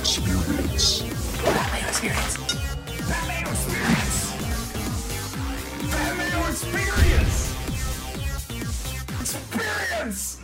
Experience. Pat Mayo Experience. Pat Mayo Experience. Pat Mayo Experience. Experience.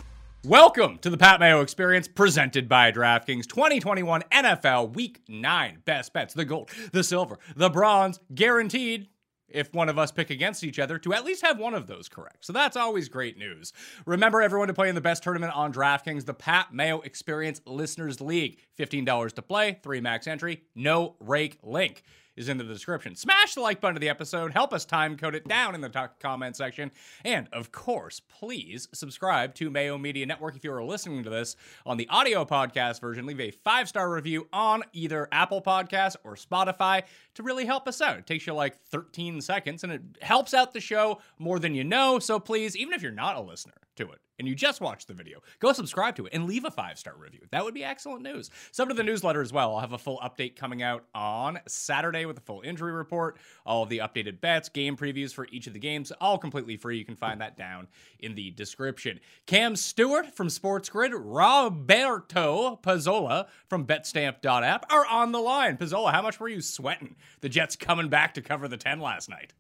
Welcome to the Pat Mayo Experience presented by DraftKings 2021 NFL Week 9 best bets. The gold, the silver, the bronze, guaranteed if one of us pick against each other to at least have one of those correct. So that's always great news. Remember everyone to play in the best tournament on DraftKings, the Pat Mayo Experience Listeners League. $15 to play, 3 max entry, no rake link is in the description. Smash the like button to the episode. Help us time code it down in the comment section. And of course, please subscribe to Mayo Media Network if you are listening to this on the audio podcast version. Leave a five star review on either Apple Podcasts or Spotify to really help us out. It takes you like 13 seconds and it helps out the show more than you know. So please, even if you're not a listener to it, and you just watched the video, go subscribe to it and leave a five star review. That would be excellent news. Sub to the newsletter as well. I'll have a full update coming out on Saturday with a full injury report, all of the updated bets, game previews for each of the games, all completely free. You can find that down in the description. Cam Stewart from Sports Grid, Roberto Pizzola from BetStamp.app are on the line. Pizzola, how much were you sweating? The Jets coming back to cover the 10 last night.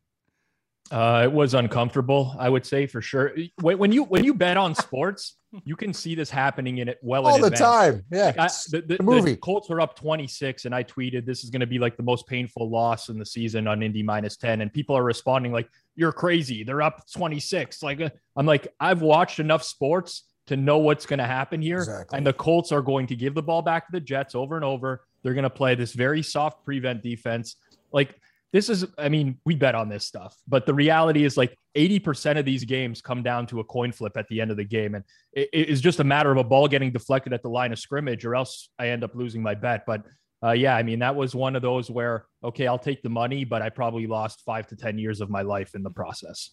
Uh, it was uncomfortable, I would say for sure. When, when you when you bet on sports, you can see this happening in it well all the advance. time. Yeah, Like I, it's the, the, movie. the Colts are up 26, and I tweeted this is going to be like the most painful loss in the season on Indy minus 10, and people are responding like, "You're crazy. They're up 26." Like uh, I'm like, I've watched enough sports to know what's going to happen here, Exactly. and the Colts are going to give the ball back to the Jets over and over. They're going to play this very soft prevent defense, like. This is, I mean, we bet on this stuff, but the reality is like 80% of these games come down to a coin flip at the end of the game. And it, it is just a matter of a ball getting deflected at the line of scrimmage, or else I end up losing my bet. But uh, yeah, I mean, that was one of those where, okay, I'll take the money, but I probably lost five to 10 years of my life in the process.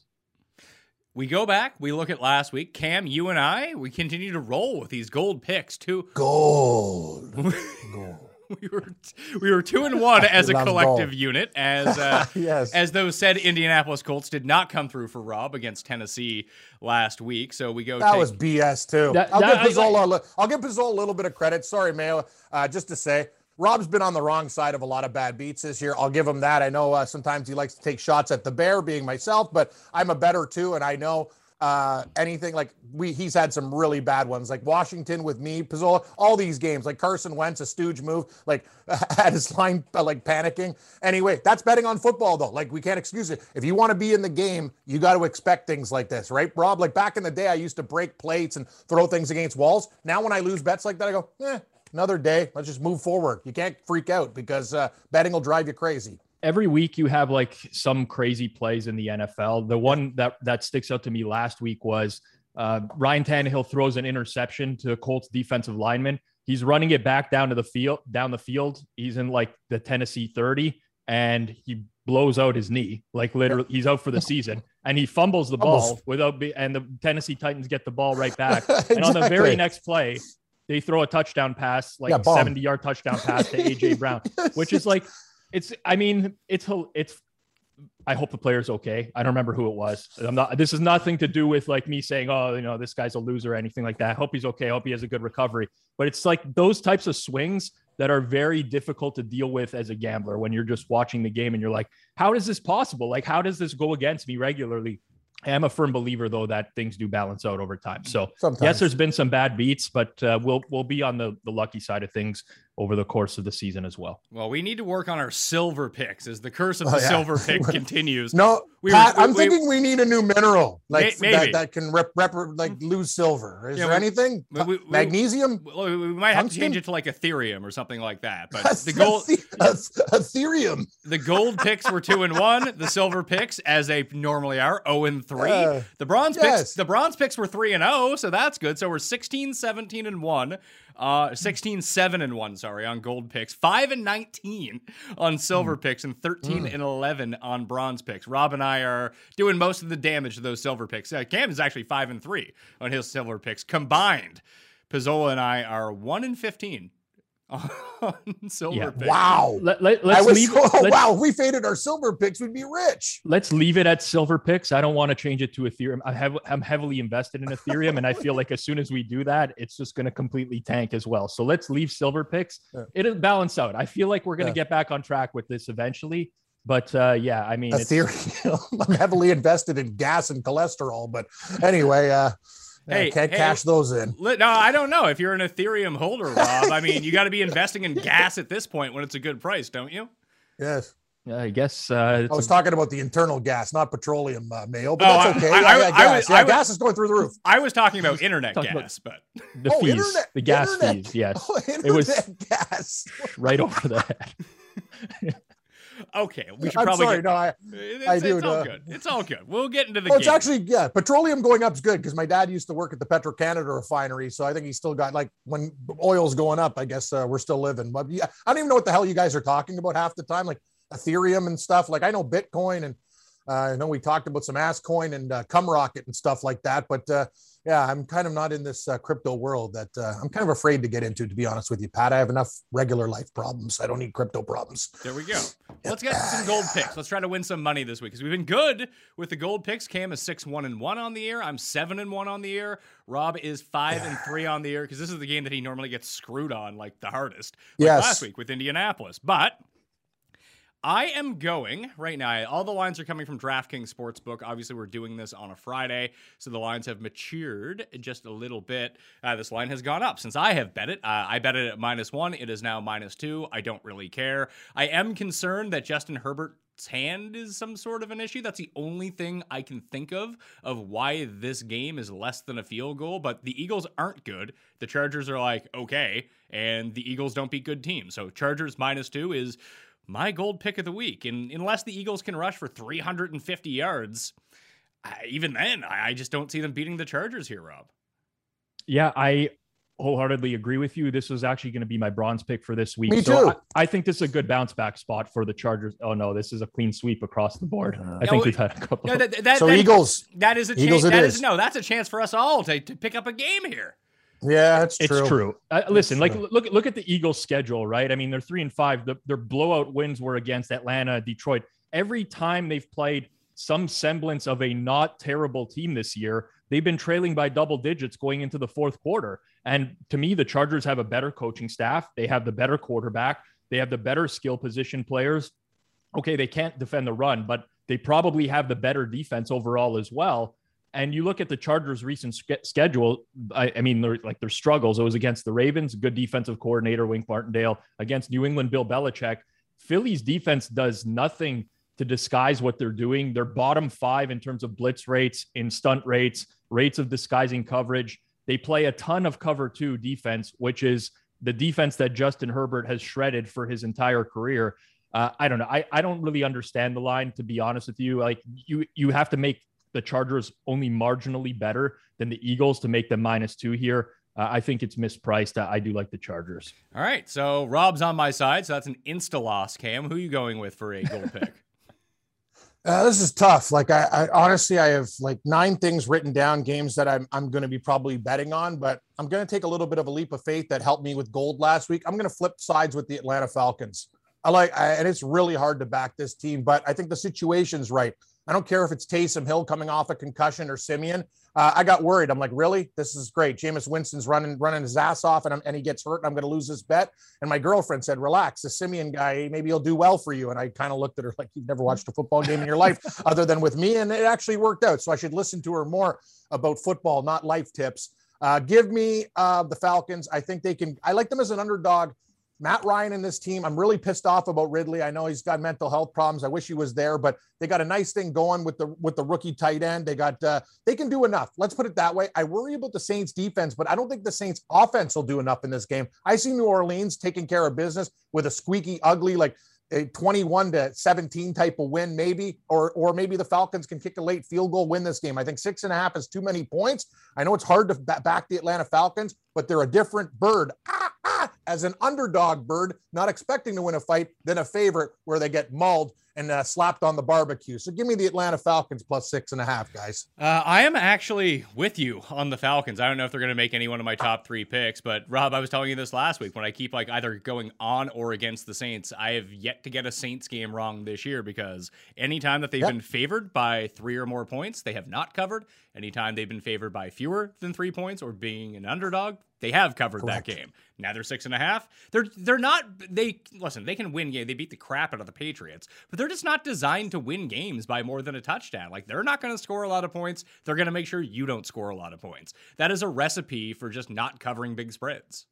We go back, we look at last week. Cam, you and I, we continue to roll with these gold picks too. gold. gold. we were we were two and one as a collective gold. unit as uh, Yes. as those said Indianapolis Colts did not come through for Rob against Tennessee last week. So we go. That take- was BS too. That- I'll that- give Pizzola. a li- I'll give Pizzola a little bit of credit. Sorry, Mayo. Uh, just to say, Rob's been on the wrong side of a lot of bad beats this year. I'll give him that. I know uh, sometimes he likes to take shots at the bear, being myself, but I'm a better too, and I know uh, anything like we. He's had some really bad ones, like Washington with me, Pizzola. All these games, like Carson Wentz, a stooge move, like had his line uh, like panicking. Anyway, that's betting on football though. Like we can't excuse it. If you want to be in the game, you got to expect things like this, right, Rob? Like back in the day, I used to break plates and throw things against walls. Now when I lose bets like that, I go, eh, another day. Let's just move forward. You can't freak out because uh, betting will drive you crazy. Every week you have like some crazy plays in the NFL. The one that that sticks out to me last week was uh, Ryan Tannehill throws an interception to Colts defensive lineman. He's running it back down to the field, down the field. He's in like the Tennessee 30 and he blows out his knee. Like literally he's out for the season and he fumbles the ball without be, and the Tennessee Titans get the ball right back. And on the very next play, they throw a touchdown pass, like Yeah, 70 yard touchdown pass to AJ Brown, which is like, it's, I mean, it's, it's, I hope the player's okay. I don't remember who it was. I'm not, this is nothing to do with like me saying, oh, you know, this guy's a loser or anything like that. I hope he's okay. I hope he has a good recovery. But it's like those types of swings that are very difficult to deal with as a gambler when you're just watching the game and you're like, how is this possible? Like, how does this go against me regularly? I am a firm believer though that things do balance out over time. So Sometimes. yes, there's been some bad beats, but uh, we'll we'll be on the the lucky side of things over the course of the season as well. well, we need to work on our silver picks as the curse of Oh, the yeah. silver pick continues. No, We Pat, were- I'm we- thinking we need a new mineral like May- that, that can rep, rep, like lose silver. Is Yeah, there we- anything? we- we- we- Magnesium? We we might have to Tungsten? change it to like Ethereum or something like that. But the gold, Ethereum. the gold picks were two and one. The silver picks, as they normally are, zero and three. Uh, the bronze picks, the bronze picks were three and zero, so that's good. So we're 16, 17 and one. Uh, 16, 7 and 1, sorry, on gold picks, 5 and 19 on silver Hmm. picks, and 13 and 11 on bronze picks. Rob and I are doing most of the damage to those silver picks. Uh, Cam is actually 5 and 3 on his silver picks combined. Pizzola and I are 1 and 15 on silver Yeah. picks. Wow. Let, let, let's was, leave. oh, let's, wow. If we faded our silver picks, we'd be rich. let's leave it at silver picks. I don't want to change it to Ethereum. I have I'm heavily invested in Ethereum, and I feel like as soon as we do that, it's just going to completely tank as well. So let's leave silver picks. Yeah. It'll balance out. I feel like we're going to Yeah. get back on track with this eventually. But uh, yeah, I mean, it's, Ethereum. I'm heavily invested in gas and cholesterol, but anyway, uh, Hey, I can't hey. cash those in. Li- No, I don't know. If you're an Ethereum holder, Rob, I mean, you got to be investing in gas at this point when it's a good price, don't you? Yes. I guess uh, I was a- talking about the internal gas, not petroleum uh, mail, but Oh, that's okay. I- I- yeah, yeah, I gas. was- yeah, I was- gas is going through the roof. I was talking about internet Talking about- gas, but the Oh, fees, internet- the gas internet- fees. Yes, Oh, It was- gas. right over the head. okay, we should I'm probably. sorry. get- No, I, it's, I do, It's all uh, good. It's all good. We'll get into the well, game. it's actually yeah. Petroleum going up is good because my dad used to work at the Petro Canada refinery, so I think he's still got like when oil's going up. I guess uh, we're still living. But yeah, I don't even know what the hell you guys are talking about half the time, like Ethereum and stuff. Like I know Bitcoin and I know we talked about some ass coin and uh, cum rocket and stuff like that. But uh, yeah, I'm kind of not in this uh, crypto world that uh, I'm kind of afraid to get into. To be honest with you, Pat, I have enough regular life problems. I don't need crypto problems. There we go. Let's get some gold picks. Let's try to win some money this week because we've been good with the gold picks. Cam is six one and one on the year. I'm seven and one on the year. Rob is five and three on the year because this is the game that he normally gets screwed on like the hardest. Like Yes. last week with Indianapolis, but. I am going right now. All the lines are coming from DraftKings Sportsbook. Obviously, we're doing this on a Friday, so the lines have matured just a little bit. Uh, this line has gone up since I have bet it. Uh, I bet it at minus one. It is now minus two. I don't really care. I am concerned that Justin Herbert's hand is some sort of an issue. That's the only thing I can think of of why this game is less than a field goal. But the Eagles aren't good. The Chargers are like okay, and the Eagles don't beat good teams. So Chargers minus two is my gold pick of the week. And unless the Eagles can rush for 350 yards, I, even then, I, I just don't see them beating the Chargers here, Rob. Yeah, I wholeheartedly agree with you. This was actually going to be my bronze pick for this week. Me so too. I, I think this is a good bounce back spot for the Chargers. Oh no, this is a clean sweep across the board. Uh-huh. I think well- we've had a couple. No, that, that, So that- Eagles, that is a chance. Eagles it That is. is. no. That's a chance for us all to, to pick up a game here. Yeah, it's It's true. true. Uh, listen, like true. look look at the Eagles' schedule, right? I mean, they're three and five. The, their blowout wins were against Atlanta, Detroit. Every time they've played some semblance of a not terrible team this year, they've been trailing by double digits going into the fourth quarter. And to me, the Chargers have a better coaching staff. They have the better quarterback. They have the better skill position players. Okay, they can't defend the run, but they probably have the better defense overall as well. And you look at the Chargers' recent schedule. I, I mean, like their struggles. It was against the Ravens, good defensive coordinator Wink Martindale. Against New England, Bill Belichick. Philly's defense does nothing to disguise what they're doing. They're bottom five in terms of blitz rates, in stunt rates, rates of disguising coverage. They play a ton of cover two defense, which is the defense that Justin Herbert has shredded for his entire career. Uh, I don't know. I, I don't really understand the line, to be honest with you. Like you you have to make the Chargers only marginally better than the Eagles to make them minus two here. Uh, I think it's mispriced. I, I do like the Chargers. All right. So Rob's on my side. So that's an insta loss, Cam. Who are you going with for a gold pick? Uh, this is tough. Like I, I honestly, I have like nine things written down, games that I'm I'm going to be probably betting on, but I'm going to take a little bit of a leap of faith that helped me with gold last week. I'm going to flip sides with the Atlanta Falcons. I like, I, and it's really hard to back this team, but I think the situation's right. I don't care if it's Taysom Hill coming off a concussion or Siemian. Uh, I got worried. I'm like, really? This is great. Jameis Winston's running running his ass off, and, I'm, and he gets hurt, and I'm going to lose this bet. And my girlfriend said, "Relax, the Siemian guy, maybe he'll do well for you." And I kind of looked at her like, "You've never watched a football game in your life, other than with me." And it actually worked out. So I should listen to her more about football, not life tips. Uh, give me uh, the Falcons. I think they can. I like them as an underdog. Matt Ryan and this team. I'm really pissed off about Ridley. I know he's got mental health problems. I wish he was there, but they got a nice thing going with the with the rookie tight end. They got uh, they can do enough. Let's put it that way. I worry about the Saints defense, but I don't think the Saints offense will do enough in this game. I see New Orleans taking care of business with a squeaky, ugly like a 21 to 17 type of win, maybe, or or maybe the Falcons can kick a late field goal, win this game. I think six and a half is too many points. I know it's hard to back the Atlanta Falcons, but they're a different bird. Ah, ah, as an underdog bird, not expecting to win a fight, than a favorite where they get mauled. And uh, slapped on the barbecue. So give me the Atlanta Falcons plus six and a half, guys. Uh, I am actually with you on the Falcons. I don't know if they're going to make any one of my top three picks, but Rob, I was telling you this last week when I keep like either going on or against the Saints. I have yet to get a Saints game wrong this year because anytime that they've Yep. been favored by three or more points, they have not covered. Anytime they've been favored by fewer than three points or being an underdog, they have covered Correct. that game. Now they're six and a half. They're they're not. They listen. They can win game. They beat the crap out of the Patriots, but they're just not designed to win games by more than a touchdown. Like they're not going to score a lot of points. They're going to make sure you don't score a lot of points. That is a recipe for just not covering big spreads.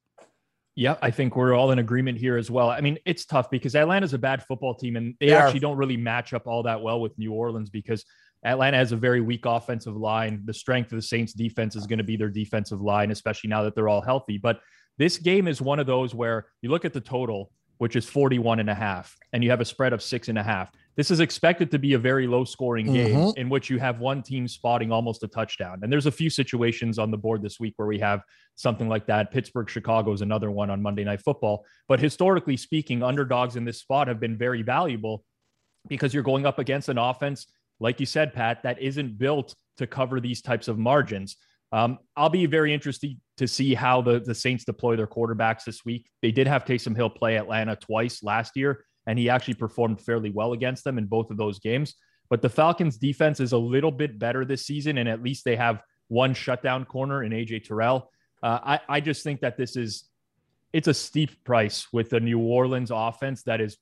Yeah, I think we're all in agreement here as well. I mean, it's tough because Atlanta's a bad football team and they They are. actually don't really match up all that well with New Orleans because Atlanta has a very weak offensive line. The strength of the Saints defense is going to be their defensive line, especially now that they're all healthy. But this game is one of those where you look at the total, which is 41 and a half, and you have a spread of six and a half. This is expected to be a very low scoring game Mhm. in which you have one team spotting almost a touchdown. And there's a few situations on the board this week where we have something like that. Pittsburgh, Chicago is another one on Monday Night Football. But historically speaking, underdogs in this spot have been very valuable because you're going up against an offense, like you said, Pat, that isn't built to cover these types of margins. Um, I'll be very interested to see how the, the Saints deploy their quarterbacks this week. They did have Taysom Hill play Atlanta twice last year, and he actually performed fairly well against them in both of those games. But the Falcons' defense is a little bit better this season, and at least they have one shutdown corner in AJ Terrell. Uh, I, I just think that this is it's a steep price with the New Orleans offense that is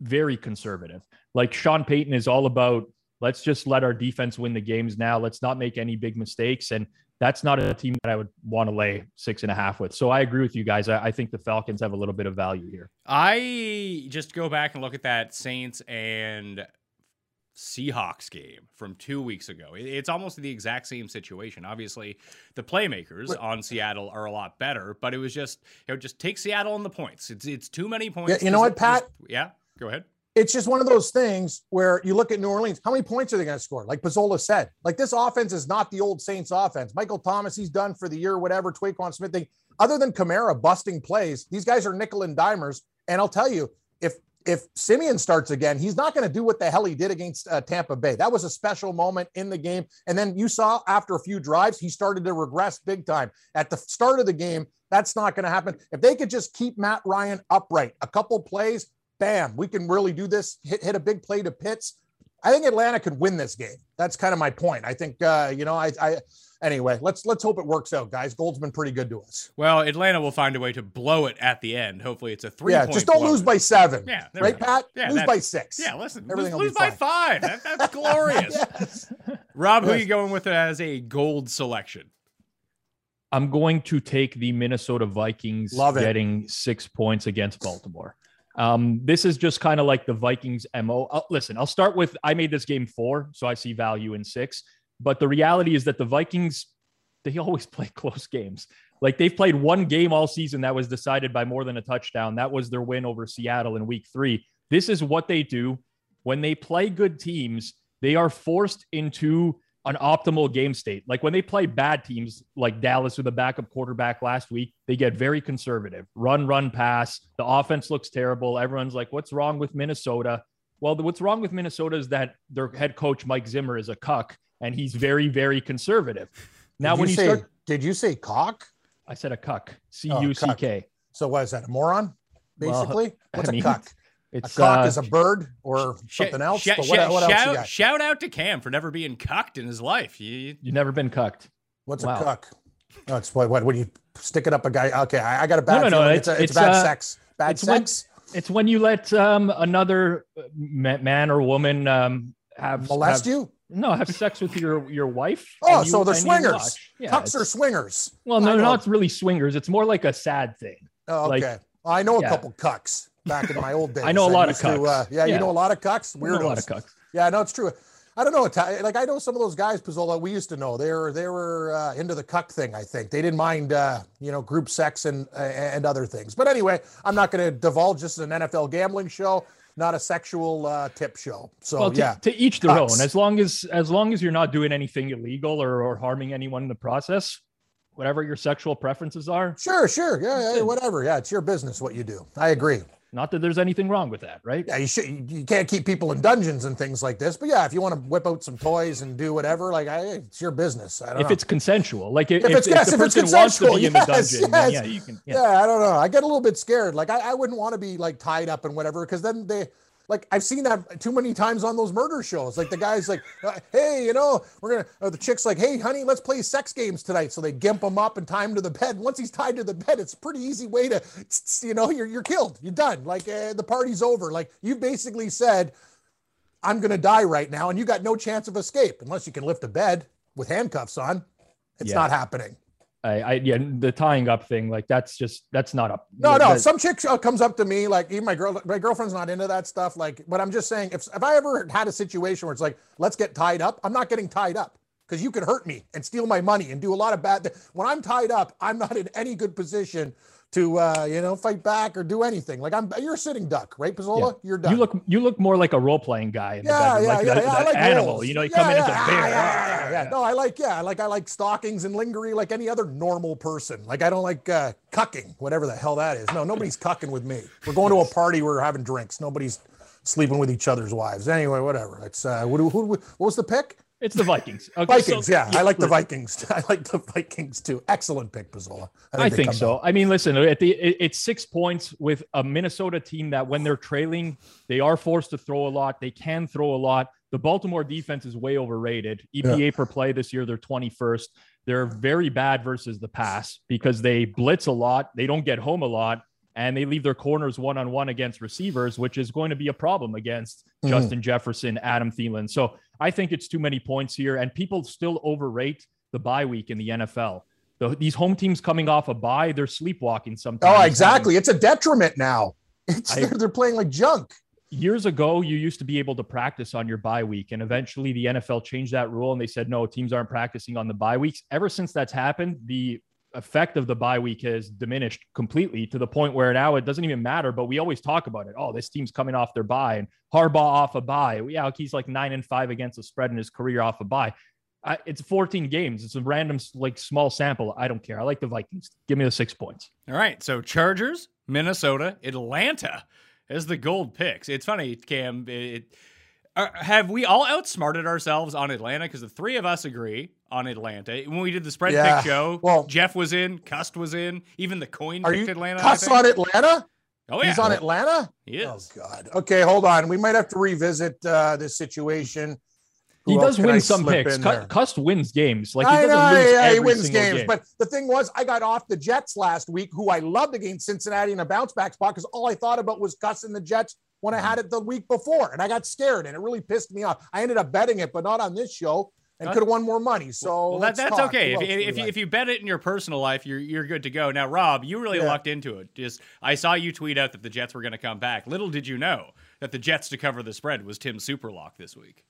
very conservative. Like Sean Payton is all about let's just let our defense win the games now. Let's not make any big mistakes. And that's not a team that I would want to lay six and a half with. So I agree with you guys. I, I think the Falcons have a little bit of value here. I just go back and look at that Saints and Seahawks game from two weeks ago. It- It's almost the exact same situation. Obviously, the playmakers on Seattle are a lot better, but it was just you know just take Seattle on the points. It's it's too many points. you know what, Pat? just- yeah, go ahead. It's just one of those things where you look at New Orleans, how many points are they going to score? Like Pizzola said, like this offense is not the old Saints offense. Michael Thomas, he's done for the year, whatever. Tre'Quan Smith, they, other than Kamara busting plays, these guys are nickel and dimers. And I'll tell you, if if Siemian starts again, he's not going to do what the hell he did against uh, Tampa Bay. That was a special moment in the game. And then you saw after a few drives, he started to regress big time. At the start of the game, that's not going to happen. If they could just keep Matt Ryan upright, a couple plays, bam, we can really do this. Hit, hit a big play to Pitts. I think Atlanta could win this game. That's kind of my point. I think, uh, you know, I, I, anyway, let's let's hope it works out, guys. Gold's been pretty good to us. Well, Atlanta will find a way to blow it at the end. Hopefully, it's a three. yeah, point just don't blow. lose by seven. Yeah, right. Pat. Yeah, lose by six. Yeah, listen, Everything lose, lose by five. That, that's glorious. yes. Rob, who are you going with as a gold selection? I'm going to take the Minnesota Vikings Love it. getting six points against Baltimore. Um, this is just kind of like the Vikings MO. Uh, listen, I'll start with I made this game four, so I see value in six. But the reality is that the Vikings, they always play close games. Like they've played one game all season that was decided by more than a touchdown. That was their win over Seattle in week three. This is what they do when they play good teams. They are forced into an optimal game state. Like when they play bad teams like Dallas with a backup quarterback last week, they get very conservative. Run, run, pass. The offense looks terrible. Everyone's like, what's wrong with Minnesota? Well, what's wrong with Minnesota is that their head coach, Mike Zimmer, is a cuck and he's very, very conservative. Now, Did when you say, start, did you say cock? I said a cuck, C Oh, U C K. So what is that? A moron? Well, Basically, what's I mean, a cuck? It's a cock uh, is a bird or Sh- something else. sh- but sh- what, what else shout, got? shout out to Cam for never being cucked in his life. You, you've never been cucked. What's Wow. a cuck? No, it's what? What? When you stick it up a guy? Okay, I, I got a bad. no, no, feeling. it's- It's, a, it's, it's, bad uh, sex. Bad it's when- sex. It's when you let um, another uh, man or woman um, have Molest have- you? No, have sex with your your wife. Oh, and you- so they're swingers. watch. Yeah, Cucks are swingers. well, I no, know. not really swingers. It's more like a sad thing. Oh, okay. like- I know a yeah. couple cucks back in my old days. I know a lot of used to, uh, cucks. yeah, you know a lot of cucks. Weirdos. A lot of cucks. Yeah, no, it's true. I don't know. Like I know some of those guys, Pizzola. We used to know they were they were uh, into the cuck thing. I think they didn't mind uh, you know group sex and uh, and other things. But anyway, I'm not going to divulge. This is an NFL gambling show, not a sexual uh, tip show. So Well, to, yeah, to each their Cucks. own. As long as as long as you're not doing anything illegal or, or harming anyone in the process, whatever your sexual preferences are. sure, sure, yeah, yeah, whatever. Yeah, it's your business what you do. I agree. Not that there's anything wrong with that, right? Yeah, you should. You can't keep people in dungeons and things like this. But yeah, if you want to whip out some toys and do whatever, like I, it's your business. I don't If know. it's consensual, like if, If it's- if yes, the if it's person wants to be in the dungeon, yes. yeah, you can. yeah. Yeah. I don't know. I get a little bit scared. Like I, I wouldn't want to be like tied up and whatever, because then they. Like I've seen that too many times on those murder shows. Like the guy's like, uh, "Hey, you know, we're gonna." Or the chick's like, "Hey, honey, let's play sex games tonight." So they gimp him up and tie him to the bed. Once he's tied to the bed, it's a pretty easy way to, you know, you're you're killed. You're done. Like uh, the party's over. Like you've basically said, I'm going to die right now, and you got no chance of escape unless you can lift a bed with handcuffs on. It's Yeah. not happening. I, I, yeah, the tying up thing, like that's just that's not up. No, no. that- Some chick uh, comes up to me, like even my girl, my girlfriend's not into that stuff. Like, but I'm just saying, if if I ever had a situation where it's like, let's get tied up, I'm not getting tied up because you can hurt me and steal my money and do a lot of bad. When I'm tied up, I'm not in any good position to, uh, you know, fight back or do anything. Like I'm, you're a sitting duck, right, Pizzola? You're done. You look you look more like a role playing guy in the yeah, bedroom, yeah, like yeah, the, yeah. I the like animal. roles. You know, you Yeah, come in yeah, as a yeah, bear. Yeah, yeah, yeah. No, I like yeah, I like I like stockings and lingerie like any other normal person. Like I don't like uh, cucking, whatever the hell that is. No, nobody's cucking with me. We're going to a party. We're having drinks. Nobody's sleeping with each other's wives. Anyway, whatever. It's uh, who, who, who what was the pick? It's the Vikings. Okay, so- Vikings. yeah, I like the Vikings. I like the Vikings too. Excellent pick, Pizzola. I they think so. out. I mean, listen, at the it, it's six points with a Minnesota team that when they're trailing, they are forced to throw a lot. They can throw a lot. The Baltimore defense is way overrated. EPA per play this year, they're 21st. They're very bad versus the pass because they blitz a lot. They don't get home a lot. And they leave their corners one on one against receivers, which is going to be a problem against Mhm. Justin Jefferson, Adam Thielen. So I think it's too many points here. And people still overrate the bye week in the NFL. The, these home teams coming off a bye, they're sleepwalking sometimes. Oh, exactly. It's a detriment now. It's I- they're, they're playing like junk. Years ago, you used to be able to practice on your bye week, and eventually the NFL changed that rule and they said no, teams aren't practicing on the bye weeks. Ever since that's happened, the effect of the bye week has diminished completely to the point where now it doesn't even matter. But we always talk about it. Oh, this team's coming off their bye, and Harbaugh off a bye. Yeah, he's like nine and five against the spread in his career off a bye. I, it's 14 games. It's a random, like small sample. I don't care. I like the Vikings. Give me the six points. All right. So Chargers, Minnesota, Atlanta as the gold picks. It's funny, Cam. It, uh, have we all outsmarted ourselves on Atlanta? Because the three of us agree on Atlanta. When we did the spread Yeah, pick show, well- Jeff was in, Cust was in, even the coin Are picked you Atlanta. I cuss on Atlanta? Oh yeah, He's on Atlanta? He is. Oh. God. Okay, hold on. We might have to revisit uh, this situation. Who he does win I some picks. in Cust wins games. Like he I doesn't know, lose yeah, he wins games. game. But the thing was, I got off the Jets last week, who I loved against Cincinnati in a bounce back spot because all I thought about was Cust and the Jets when I mm-hmm. had it the week before, and I got scared, and it really pissed me off. I ended up betting it, but not on this show, and could have won more money. So Well, that, that's talk. okay. If, if, you, like? if you bet it in your personal life, you're you're good to go. Now, Rob, you really Yeah. lucked into it. Just I saw you tweet out that the Jets were going to come back. Little did you know that the Jets to cover the spread was Tim Superlock this week.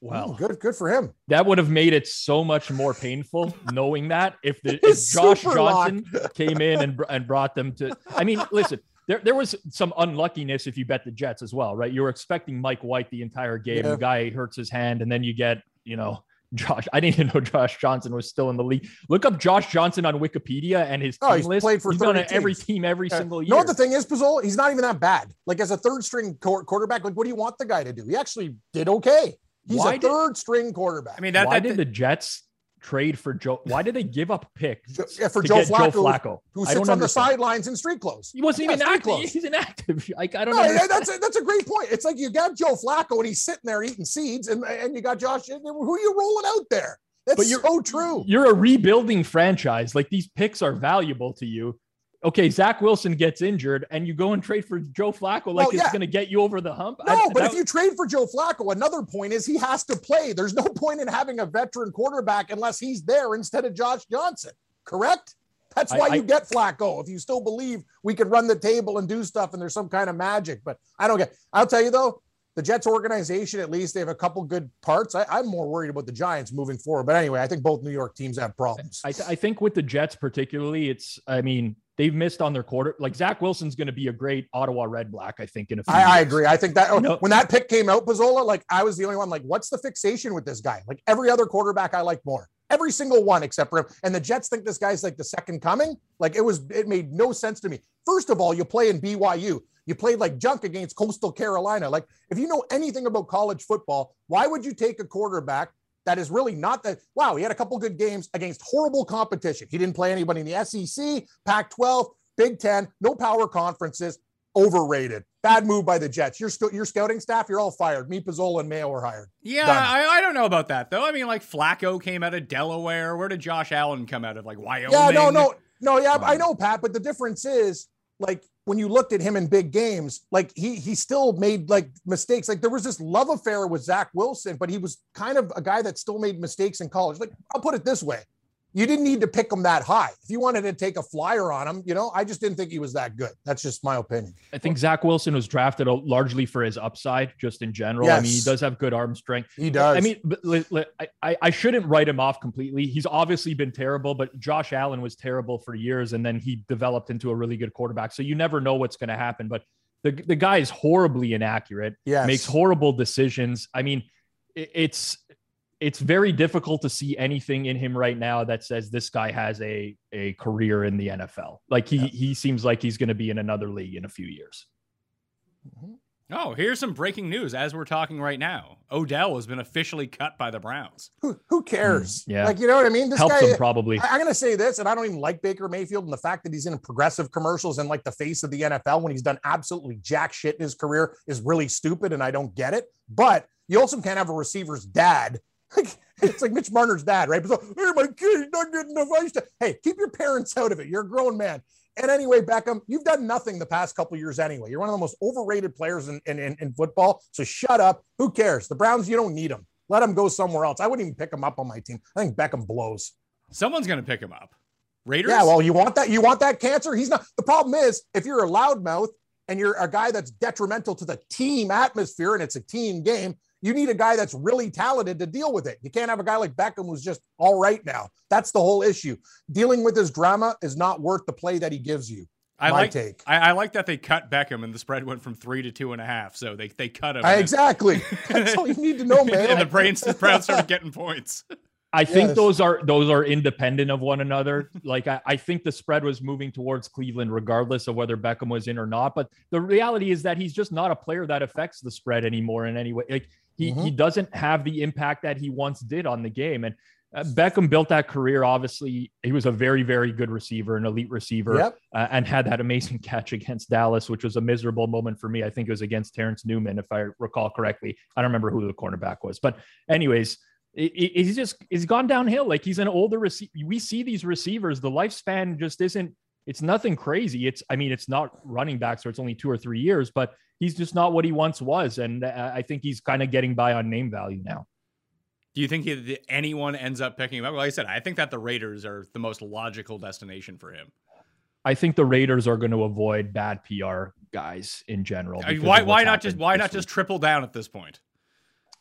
Wow. good, good for him. That would have made it so much more painful knowing that if the if Josh Johnson came in and and brought them to I mean listen there, there was some unluckiness if you bet the Jets as well right you were expecting Mike White the entire game Yeah. the guy hurts his hand and then you get you know Josh I didn't even know Josh Johnson was still in the league look up Josh Johnson on Wikipedia and his Oh, team he's list played for he's been on every team every Yeah. single You year know what the thing is, Pizzola? He's not even that bad. Like as a third string quar- quarterback, like what do you want the guy to do? He actually did okay. He's Why a did- third string quarterback. I mean, that, why that, did the Jets trade for Joe why did they give up picks Jo- yeah, for Joe Flacco, Joe Flacco who sits on the sidelines in street clothes. He wasn't Yeah, even active. clothes. He's inactive. Like I don't know. that's a, that's a great point. It's like you got Joe Flacco and he's sitting there eating seeds, and, and you got Josh. Who are you rolling out there? That's But you're- so true. You're a rebuilding franchise. Like these picks are valuable to you. Okay, Zach Wilson gets injured, and you go and trade for Joe Flacco. Like Well, it's going to get you over the hump. No, I- but that- if you trade for Joe Flacco, another point is he has to play. There's no point in having a veteran quarterback unless he's there instead of Josh Johnson. Correct? That's why I- you get Flacco. If you still believe we could run the table and do stuff and there's some kind of magic, but I don't get. I'll tell you though, the Jets organization at least they have a couple good parts. I, I'm more worried about the Giants moving forward. But anyway, I think both New York teams have problems. I, I think with the Jets particularly, it's. I mean, they've missed on their quarter. Like Zach Wilson's going to be a great Ottawa Red Black. I think in a few. I, I agree. I think that You know- when that pick came out, Pizzola, like I was the only one. Like, what's the fixation with this guy? Like every other quarterback, I like more. Every single one except for him. And the Jets think this guy's like the second coming. Like it was, it made no sense to me. First of all, you play in BYU. You played like junk against Coastal Carolina. Like, if you know anything about college football, why would you take a quarterback that is really not that? Wow, he had a couple good games against horrible competition. He didn't play anybody in the SEC, Pac 12, Big 10, no power conferences. Overrated. Bad move by the Jets. Your, your scouting staff, you're all fired. Me, Pizzola, and Mayo were hired. Yeah, I, I don't know about that though. I mean, like Flacco came out of Delaware. Where did Josh Allen come out of? Like Wyoming? Yeah, no, no, no. Yeah, Come I know, Pat. But the difference is, like, when you looked at him in big games, like he he still made like mistakes. Like there was this love affair with Zach Wilson, but he was kind of a guy that still made mistakes in college. Like I'll put it this way. You didn't need to pick him that high. If you wanted to take a flyer on him, you know, I just didn't think he was that good. That's just my opinion. I think Zach Wilson was drafted largely for his upside, just in general. I mean, he does have good arm strength. He does. I mean, but li- li- I, I- I shouldn't write him off completely. He's obviously been terrible, but Josh Allen was terrible for years, and then he developed into a really good quarterback. So you never know what's going to happen. But the the guy is horribly inaccurate, yes. makes horrible decisions. I mean, it, it's it's very difficult to see anything in him right now that says this guy has a a career in the NFL. Like he Yeah. he seems like he's going to be in another league in a few years. Oh, here's some breaking news as we're talking right now. Odell has been officially cut by the Browns. who, who cares? Mm, yeah. Like you know what I mean. This Helps guy. him probably. I, am going to say this, and I don't even like Baker Mayfield, and the fact that he's in progressive commercials and like the face of the NFL when he's done absolutely jack shit in his career is really stupid, and I don't get it. But you also can't have a receiver's dad. it's like Mitch Marner's dad, right? So, hey, my kid, he's not getting enough ice. time." Hey, keep your parents out of it. You're a grown man. And anyway, Beckham, you've done nothing the past couple years anyway. You're one of the most overrated players in, in, in, in football. So shut up. Who cares? The Browns, you don't need them. Let them go somewhere else. I wouldn't even pick him up on my team. I think Beckham blows. Someone's going to pick him up. Raiders? Yeah, well, you want that? You want that cancer? He's not. The problem is, if you're a loudmouth and you're a guy that's detrimental to the team atmosphere and it's a team game, you need a guy that's really talented to deal with it. You can't have a guy like Beckham who's just all right now. That's the whole issue. Dealing with his drama is not worth the play that he gives you. I my like take. I, I like that they cut Beckham and the spread went from three to two and a half. So they, they cut him. And- exactly. That's all you need to know, man. and the Browns, the Browns started getting points. I think Yes. those are those are independent of one another. Like I, I think the spread was moving towards Cleveland, regardless of whether Beckham was in or not. But the reality is that he's just not a player that affects the spread anymore in any way. Like he he doesn't have the impact that he once did on the game. And uh, Beckham built that career. Obviously, he was a very very good receiver, an elite receiver, Yep. uh, and had that amazing catch against Dallas, which was a miserable moment for me. I think it was against Terrence Newman, if I recall correctly. I don't remember who the cornerback was, but anyways it, it- he's just he's gone downhill. Like he's an older receiver. We see these receivers, the lifespan just isn't. It's nothing crazy. It's I mean, it's not running back, so it's only two or three years, but he's just not what he once was, and uh, I think he's kind of getting by on name value now. Do you think he, anyone ends up picking him up? Like I said, I think that the Raiders are the most logical destination for him. I think the Raiders are going to avoid bad PR guys in general. I mean, why why not just why not week. just triple down at this point?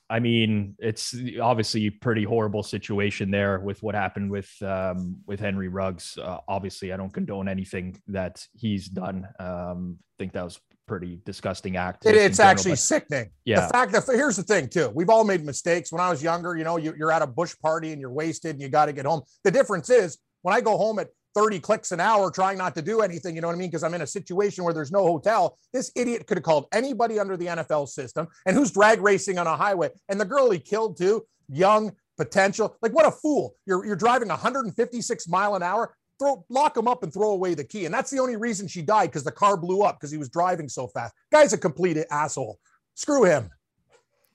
I mean, it's obviously a pretty horrible situation there with what happened with um, with Henry Ruggs. Uh, obviously, I don't condone anything that he's done. Um, think that was pretty disgusting act. It, it's general, actually but- sickening. Yeah. The fact that here's the thing too. We've all made mistakes. When I was younger, you know, you, you're at a bush party and you're wasted and you got to get home. The difference is when I go home at 30 clicks an hour trying not to do anything, you know what I mean? Because I'm in a situation where there's no hotel. This idiot could have called anybody under the NFL system and who's drag racing on a highway. And the girl he killed too, young, potential. Like what a fool. You're you're driving 156 mile an hour. Throw lock him up and throw away the key. And that's the only reason she died because the car blew up because he was driving so fast. Guy's a complete asshole. Screw him.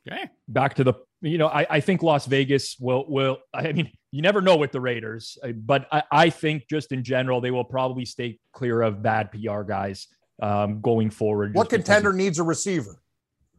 Okay. back to the you know I, I think las vegas will will i mean you never know with the raiders uh, but I, I think just in general they will probably stay clear of bad pr guys um, going forward What contender of needs a receiver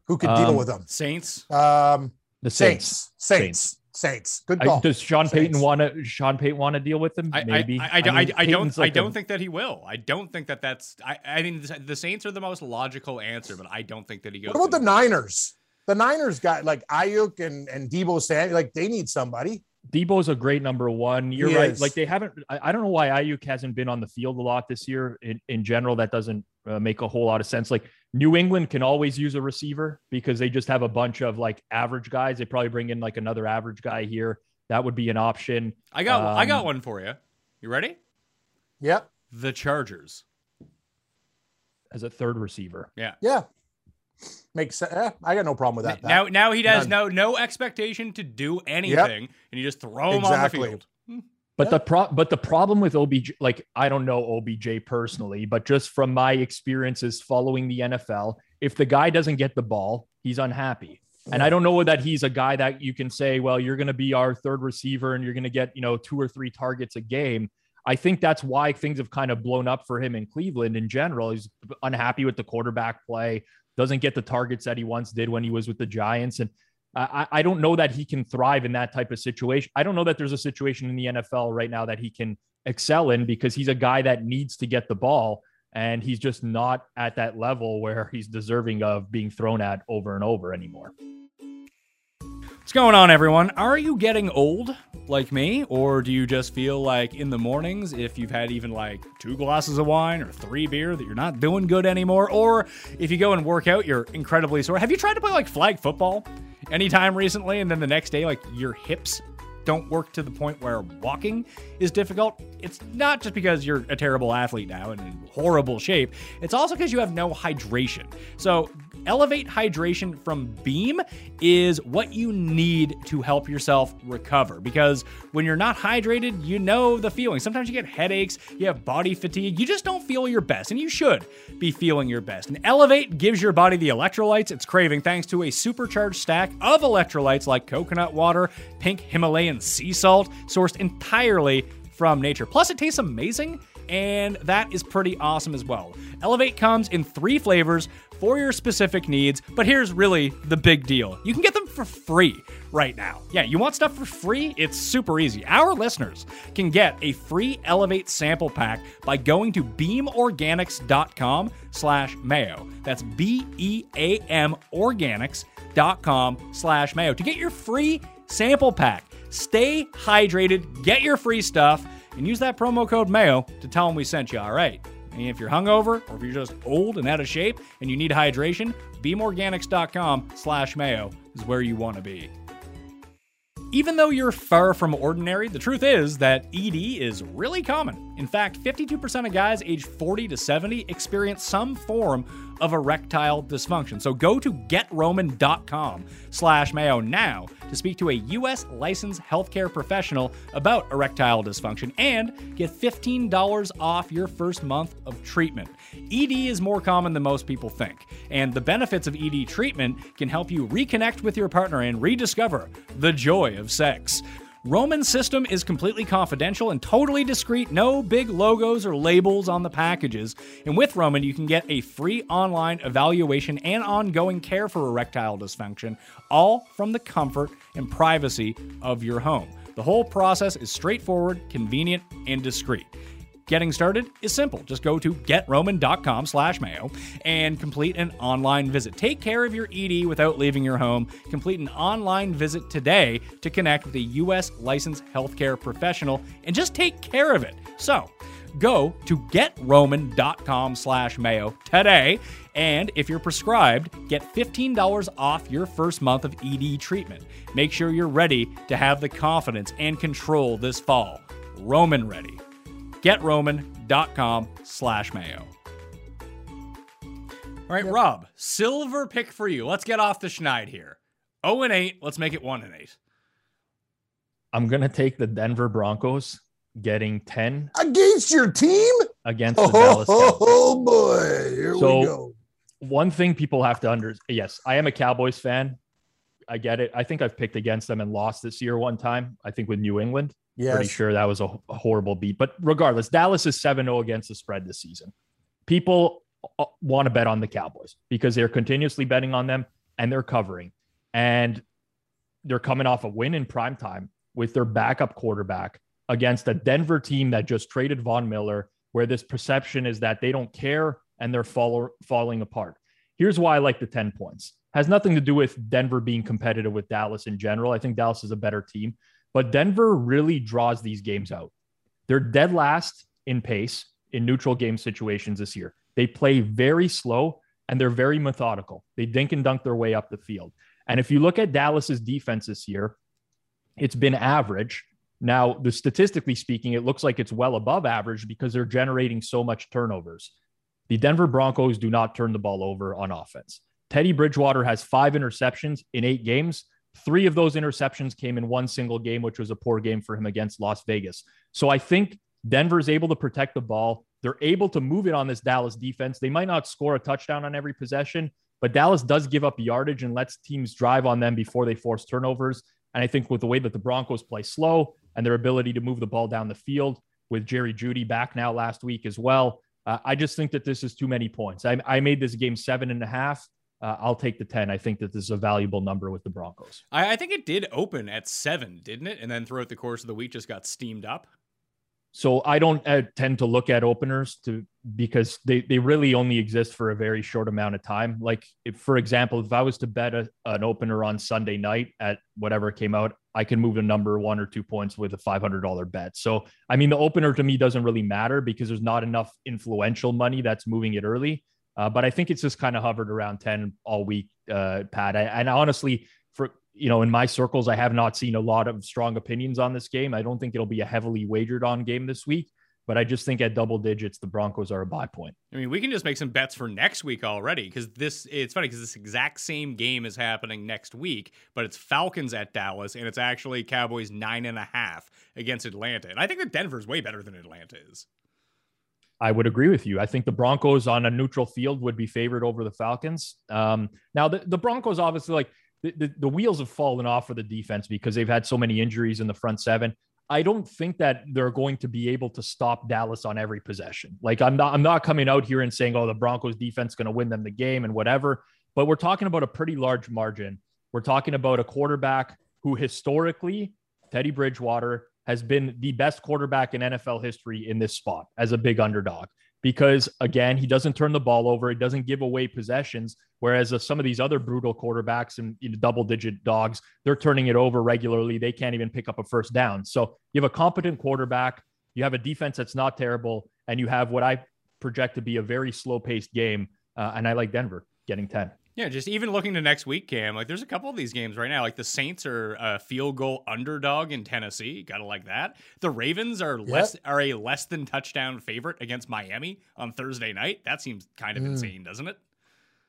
who can deal Um, with them? Saints. Um, the saints, Saints. Saints. Saints. Good I, call. does sean payton want to sean payton want to deal with them I, I, maybe I, I, don't- I, mean, I don't Payton's I don't think that he will. I don't think that that's I, I mean the, the Saints are the most logical answer, but I don't think that he goes. What about the to- Niners? The Niners got like Aiyuk and and Deebo Samuel. Like they need somebody. Deebo's a great number one. You're He right. is. Like they haven't. I, I don't know why Aiyuk hasn't been on the field a lot this year. In, in general, that doesn't uh, make a whole lot of sense. Like New England can always use a receiver because they just have a bunch of like average guys. They probably bring in like another average guy here. That would be an option. I got I got um, one for you. You ready? Yep. The Chargers. as a third receiver. Yeah. Yeah. Makes sense. Eh, I got no problem with that. Pat. Now, now he has None. no no expectation to do anything, and you just throw him Exactly. on the field. But Yeah. the pro but the problem with OBJ, like I don't know OBJ personally, but just from my experiences following the NFL, if the guy doesn't get the ball, he's unhappy. And I don't know that he's a guy that you can say, well, you're going to be our third receiver and you're going to get, you know, two or three targets a game. I think that's why things have kind of blown up for him in Cleveland in general. He's unhappy with the quarterback play, doesn't get the targets that he once did when he was with the Giants. And I, I don't know that he can thrive in that type of situation. I don't know that there's a situation in the NFL right now that he can excel in because he's a guy that needs to get the ball and he's just not at that level where he's deserving of being thrown at over and over anymore. What's going on, everyone? Are you getting old like me, or do you just feel like in the mornings, if you've had even like two glasses of wine or three beer, that you're not doing good anymore? Or if you go and work out, you're incredibly sore. Have you tried to play like flag football anytime recently, and then the next day, like your hips don't work to the point where walking is difficult? It's not just because you're a terrible athlete now and in horrible shape, it's also because you have no hydration. So, Elevate Hydration from Beam is what you need to help yourself recover because when you're not hydrated, you know the feeling. Sometimes you get headaches, you have body fatigue, you just don't feel your best, and you should be feeling your best. And Elevate gives your body the electrolytes it's craving thanks to a supercharged stack of electrolytes like coconut water, pink Himalayan sea salt, sourced entirely from nature. Plus, it tastes amazing and that is pretty awesome as well. Elevate comes in three flavors for your specific needs, but here's really the big deal. You can get them for free right now. Yeah, you want stuff for free? It's super easy. Our listeners can get a free Elevate sample pack by going to beamorganics.com slash mayo. That's B-E-A-M organics.com slash mayo to get your free sample pack. Stay hydrated, get your free stuff, and use that promo code MAYO to tell them we sent you, all right? And if you're hungover or if you're just old and out of shape and you need hydration, beamorganics.com slash mayo is where you want to be. Even though you're far from ordinary, the truth is that ED is really common. In fact, 52% of guys aged 40 to 70 experience some form of erectile dysfunction. So go to getroman.com slash mayo now to speak to a U.S. licensed healthcare professional about erectile dysfunction and get $15 off your first month of treatment. ED is more common than most people think, and the benefits of ED treatment can help you reconnect with your partner and rediscover the joy of sex. Roman's system is completely confidential and totally discreet, no big logos or labels on the packages. And with Roman, you can get a free online evaluation and ongoing care for erectile dysfunction, all from the comfort and privacy of your home. The whole process is straightforward, convenient, and discreet. Getting started is simple. Just go to getroman.com slash mayo and complete an online visit. Take care of your ED without leaving your home. Complete an online visit today to connect with a U.S. licensed healthcare professional and just take care of it. So, go to getroman.com slash mayo today and if you're prescribed get $15 off your first month of ed treatment make sure you're ready to have the confidence and control this fall roman ready getroman.com slash mayo all right rob silver pick for you let's get off the schneid here 0 and 8 let's make it 1 and 8 I'm going to take the Denver Broncos getting 10 Against your team? against the Oh, Dallas oh, Cowboys. oh, boy. Here So- we go. one thing people have to under yes, I am a Cowboys fan. I get it. I think I've picked against them and lost this year one time. I think with New England. Pretty sure that was a, a horrible beat. But regardless, Dallas is 7-0 against the spread this season. People uh, want to bet on the Cowboys because they're continuously betting on them and they're covering. And they're coming off a win in prime time with their backup quarterback against a Denver team that just traded Von Miller, where this perception is that they don't care and they're fall- falling apart. Here's why I like the 10 points. Has nothing to do with Denver being competitive with Dallas in general. I think Dallas is a better team, but Denver really draws these games out. They're dead last in pace in neutral game situations this year. They play very slow and they're very methodical. They dink and dunk their way up the field. And if you look at Dallas's defense this year, it's been average. Now, the statistically speaking, it looks like it's well above average because they're generating so much turnovers. The Denver Broncos do not turn the ball over on offense. Teddy Bridgewater has five interceptions in eight games. Three of those interceptions came in one single game, which was a poor game for him against Las Vegas. So I think Denver is able to protect the ball. They're able to move it on this Dallas defense. They might not score a touchdown on every possession, but Dallas does give up yardage and lets teams drive on them before they force turnovers. And I think with the way that the Broncos play slow and their ability to move the ball down the field, with Jerry Jeudy back now last week as well, uh, I just think that this is too many points. I, I made this game seven and a half. Uh, I'll take the 10. I think that this is a valuable number with the Broncos. I, I think it did open at seven, didn't it? And then throughout the course of the week, just got steamed up. So I don't uh, tend to look at openers to because they, they really only exist for a very short amount of time. Like if, for example, if I was to bet a, an opener on Sunday night at whatever came out, I can move a number one or two points with a $500 bet. So, I mean, the opener to me doesn't really matter because there's not enough influential money that's moving it early. Uh, but I think it's just kind of hovered around 10 all week, uh, Pat. I, and honestly, for you know, in my circles, I have not seen a lot of strong opinions on this game. I don't think it'll be a heavily wagered on game this week, but I just think at double digits, the Broncos are a buy point. I mean, we can just make some bets for next week already because this, it's funny because this exact same game is happening next week, but it's Falcons at Dallas and it's actually Cowboys nine and a half against Atlanta. And I think that Denver's way better than Atlanta is. I would agree with you. I think the Broncos on a neutral field would be favored over the Falcons. Um, now, the, the Broncos obviously like the, the, the wheels have fallen off for the defense because they've had so many injuries in the front seven. I don't think that they're going to be able to stop Dallas on every possession. Like I'm not I'm not coming out here and saying, oh, the Broncos defense going to win them the game and whatever. But we're talking about a pretty large margin. We're talking about a quarterback who historically, Teddy Bridgewater, has been the best quarterback in NFL history in this spot as a big underdog because again, he doesn't turn the ball over. He doesn't give away possessions. Whereas uh, some of these other brutal quarterbacks and you know, double digit dogs, they're turning it over regularly. They can't even pick up a first down. So you have a competent quarterback. You have a defense that's not terrible. And you have what I project to be a very slow paced game. Uh, and I like Denver getting 10. Yeah, just even looking to next week, Cam, like there's a couple of these games right now. Like the Saints are a field goal underdog in Tennessee. Gotta like that. The Ravens are yep. less are a less than touchdown favorite against Miami on Thursday night. That seems kind of mm. insane, doesn't it?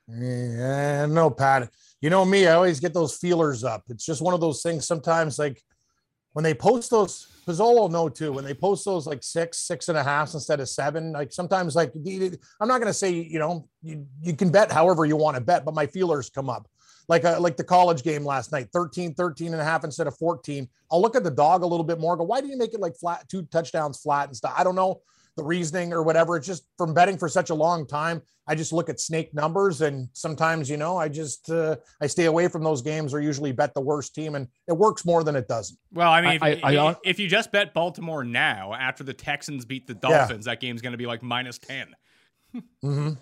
Yeah, no, Pat. You know me, I always get those feelers up. It's just one of those things sometimes like when they post those Pizzola know too when they post those like six, six and a half instead of seven. Like sometimes, like I'm not going to say you know you, you can bet however you want to bet, but my feelers come up. Like uh, like the college game last night 13 13 and a half instead of 14 i'll look at the dog a little bit more go why do you make it like flat two touchdowns flat and stuff? I don't know the reasoning or whatever. It's just from betting for such a long time. I just look at snake numbers, and sometimes, you know, I just uh, I stay away from those games or usually bet the worst team, and it works more than it doesn't. Well, I mean, I, if, I, I, if, you just bet Baltimore now after the Texans beat the Dolphins, yeah. that game's going to be like minus ten. mm-hmm.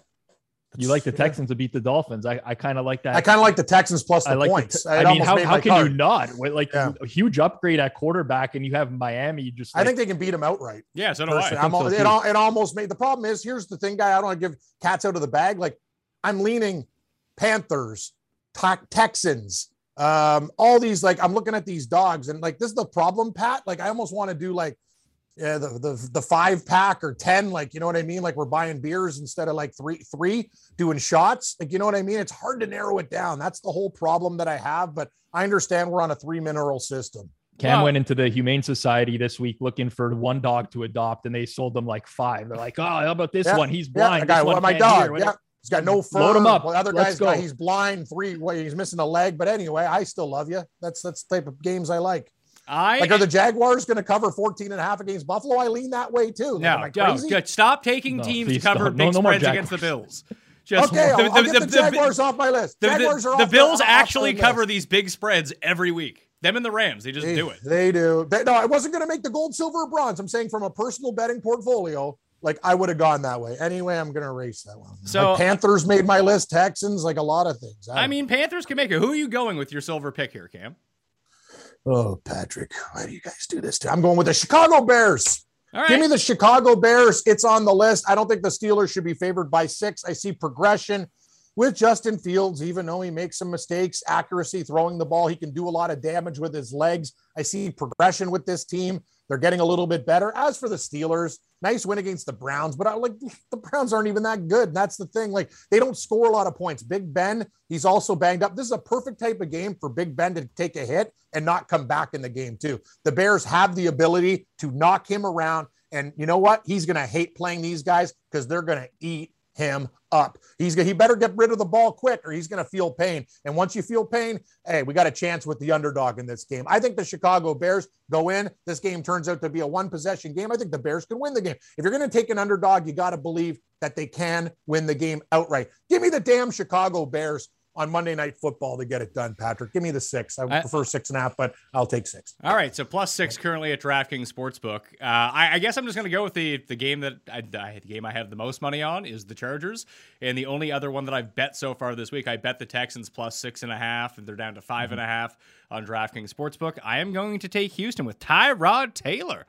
You like the Texans to beat the Dolphins. I, I kind of like that. I kind of like the Texans plus the I like points. The, I mean, how, how can card. you not? Like yeah. a huge upgrade at quarterback, and you have Miami. You Just like, I think they can beat them outright. Yeah, so do I. I so it, it almost made the problem is here's the thing, guy. I don't want to give cats out of the bag. Like I'm leaning Panthers, te- Texans, um, all these. Like I'm looking at these dogs, and like this is the problem, Pat. Like I almost want to do like yeah, the, the the five pack or ten, like you know what I mean. Like we're buying beers instead of like three three doing shots. Like you know what I mean. It's hard to narrow it down. That's the whole problem that I have. But I understand we're on a three mineral system. Cam wow. went into the Humane Society this week looking for one dog to adopt, and they sold them like five. They're like, "Oh, how about this yeah, one? He's blind. Yeah, guy, well, my dog. Yeah, he's got no fur. Load him up. Well, other guys, got, he's blind. Three, well, he's missing a leg. But anyway, I still love you. That's that's the type of games I like. I like are the Jaguars going to cover 14 and a half against Buffalo? I lean that way too. Like, no, no, stop taking no, teams to cover don't. big no, no spreads against the Bills. Just okay, the, I'll, I'll get the, the Jaguars off my list. The, Jaguars are the Bills actually cover these big spreads every week. Them and the Rams, they just they, do it. They do. They, no, I wasn't going to make the gold, silver, or bronze. I'm saying from a personal betting portfolio, like I would have gone that way. Anyway, I'm going to erase that one. So like Panthers made my list. Texans, like a lot of things. I, I mean, Panthers can make it. Who are you going with your silver pick here, Cam? Oh, Patrick, why do you guys do this? To I'm going with the Chicago Bears. Give me the Chicago Bears. It's on the list. I don't think the Steelers should be favored by six. I see progression with Justin Fields, even though he makes some mistakes, accuracy, throwing the ball, he can do a lot of damage with his legs. I see progression with this team. They're getting a little bit better. As for the Steelers, nice win against the Browns, but I like the Browns aren't even that good. That's the thing. Like they don't score a lot of points. Big Ben, he's also banged up. This is a perfect type of game for Big Ben to take a hit and not come back in the game, too. The Bears have the ability to knock him around. And you know what? He's going to hate playing these guys because they're going to eat him up. He's he better get rid of the ball quick or he's going to feel pain. And once you feel pain, hey, we got a chance with the underdog in this game. I think the Chicago Bears go in. This game turns out to be a one possession game. I think the Bears can win the game. If you're going to take an underdog, you got to believe that they can win the game outright. Give me the damn Chicago Bears on Monday Night Football to get it done, Patrick. Give me the six. I, I prefer six and a half, but I'll take six. All right, so plus six currently at DraftKings Sportsbook. Uh, I, I, guess I'm just going to go with the the game that I, I, the game I have the most money on is the Chargers, and the only other one that I've bet so far this week, I bet the Texans plus six and a half, and they're down to 5 mm-hmm. and a half on DraftKings Sportsbook. I am going to take Houston with Tyrod Taylor.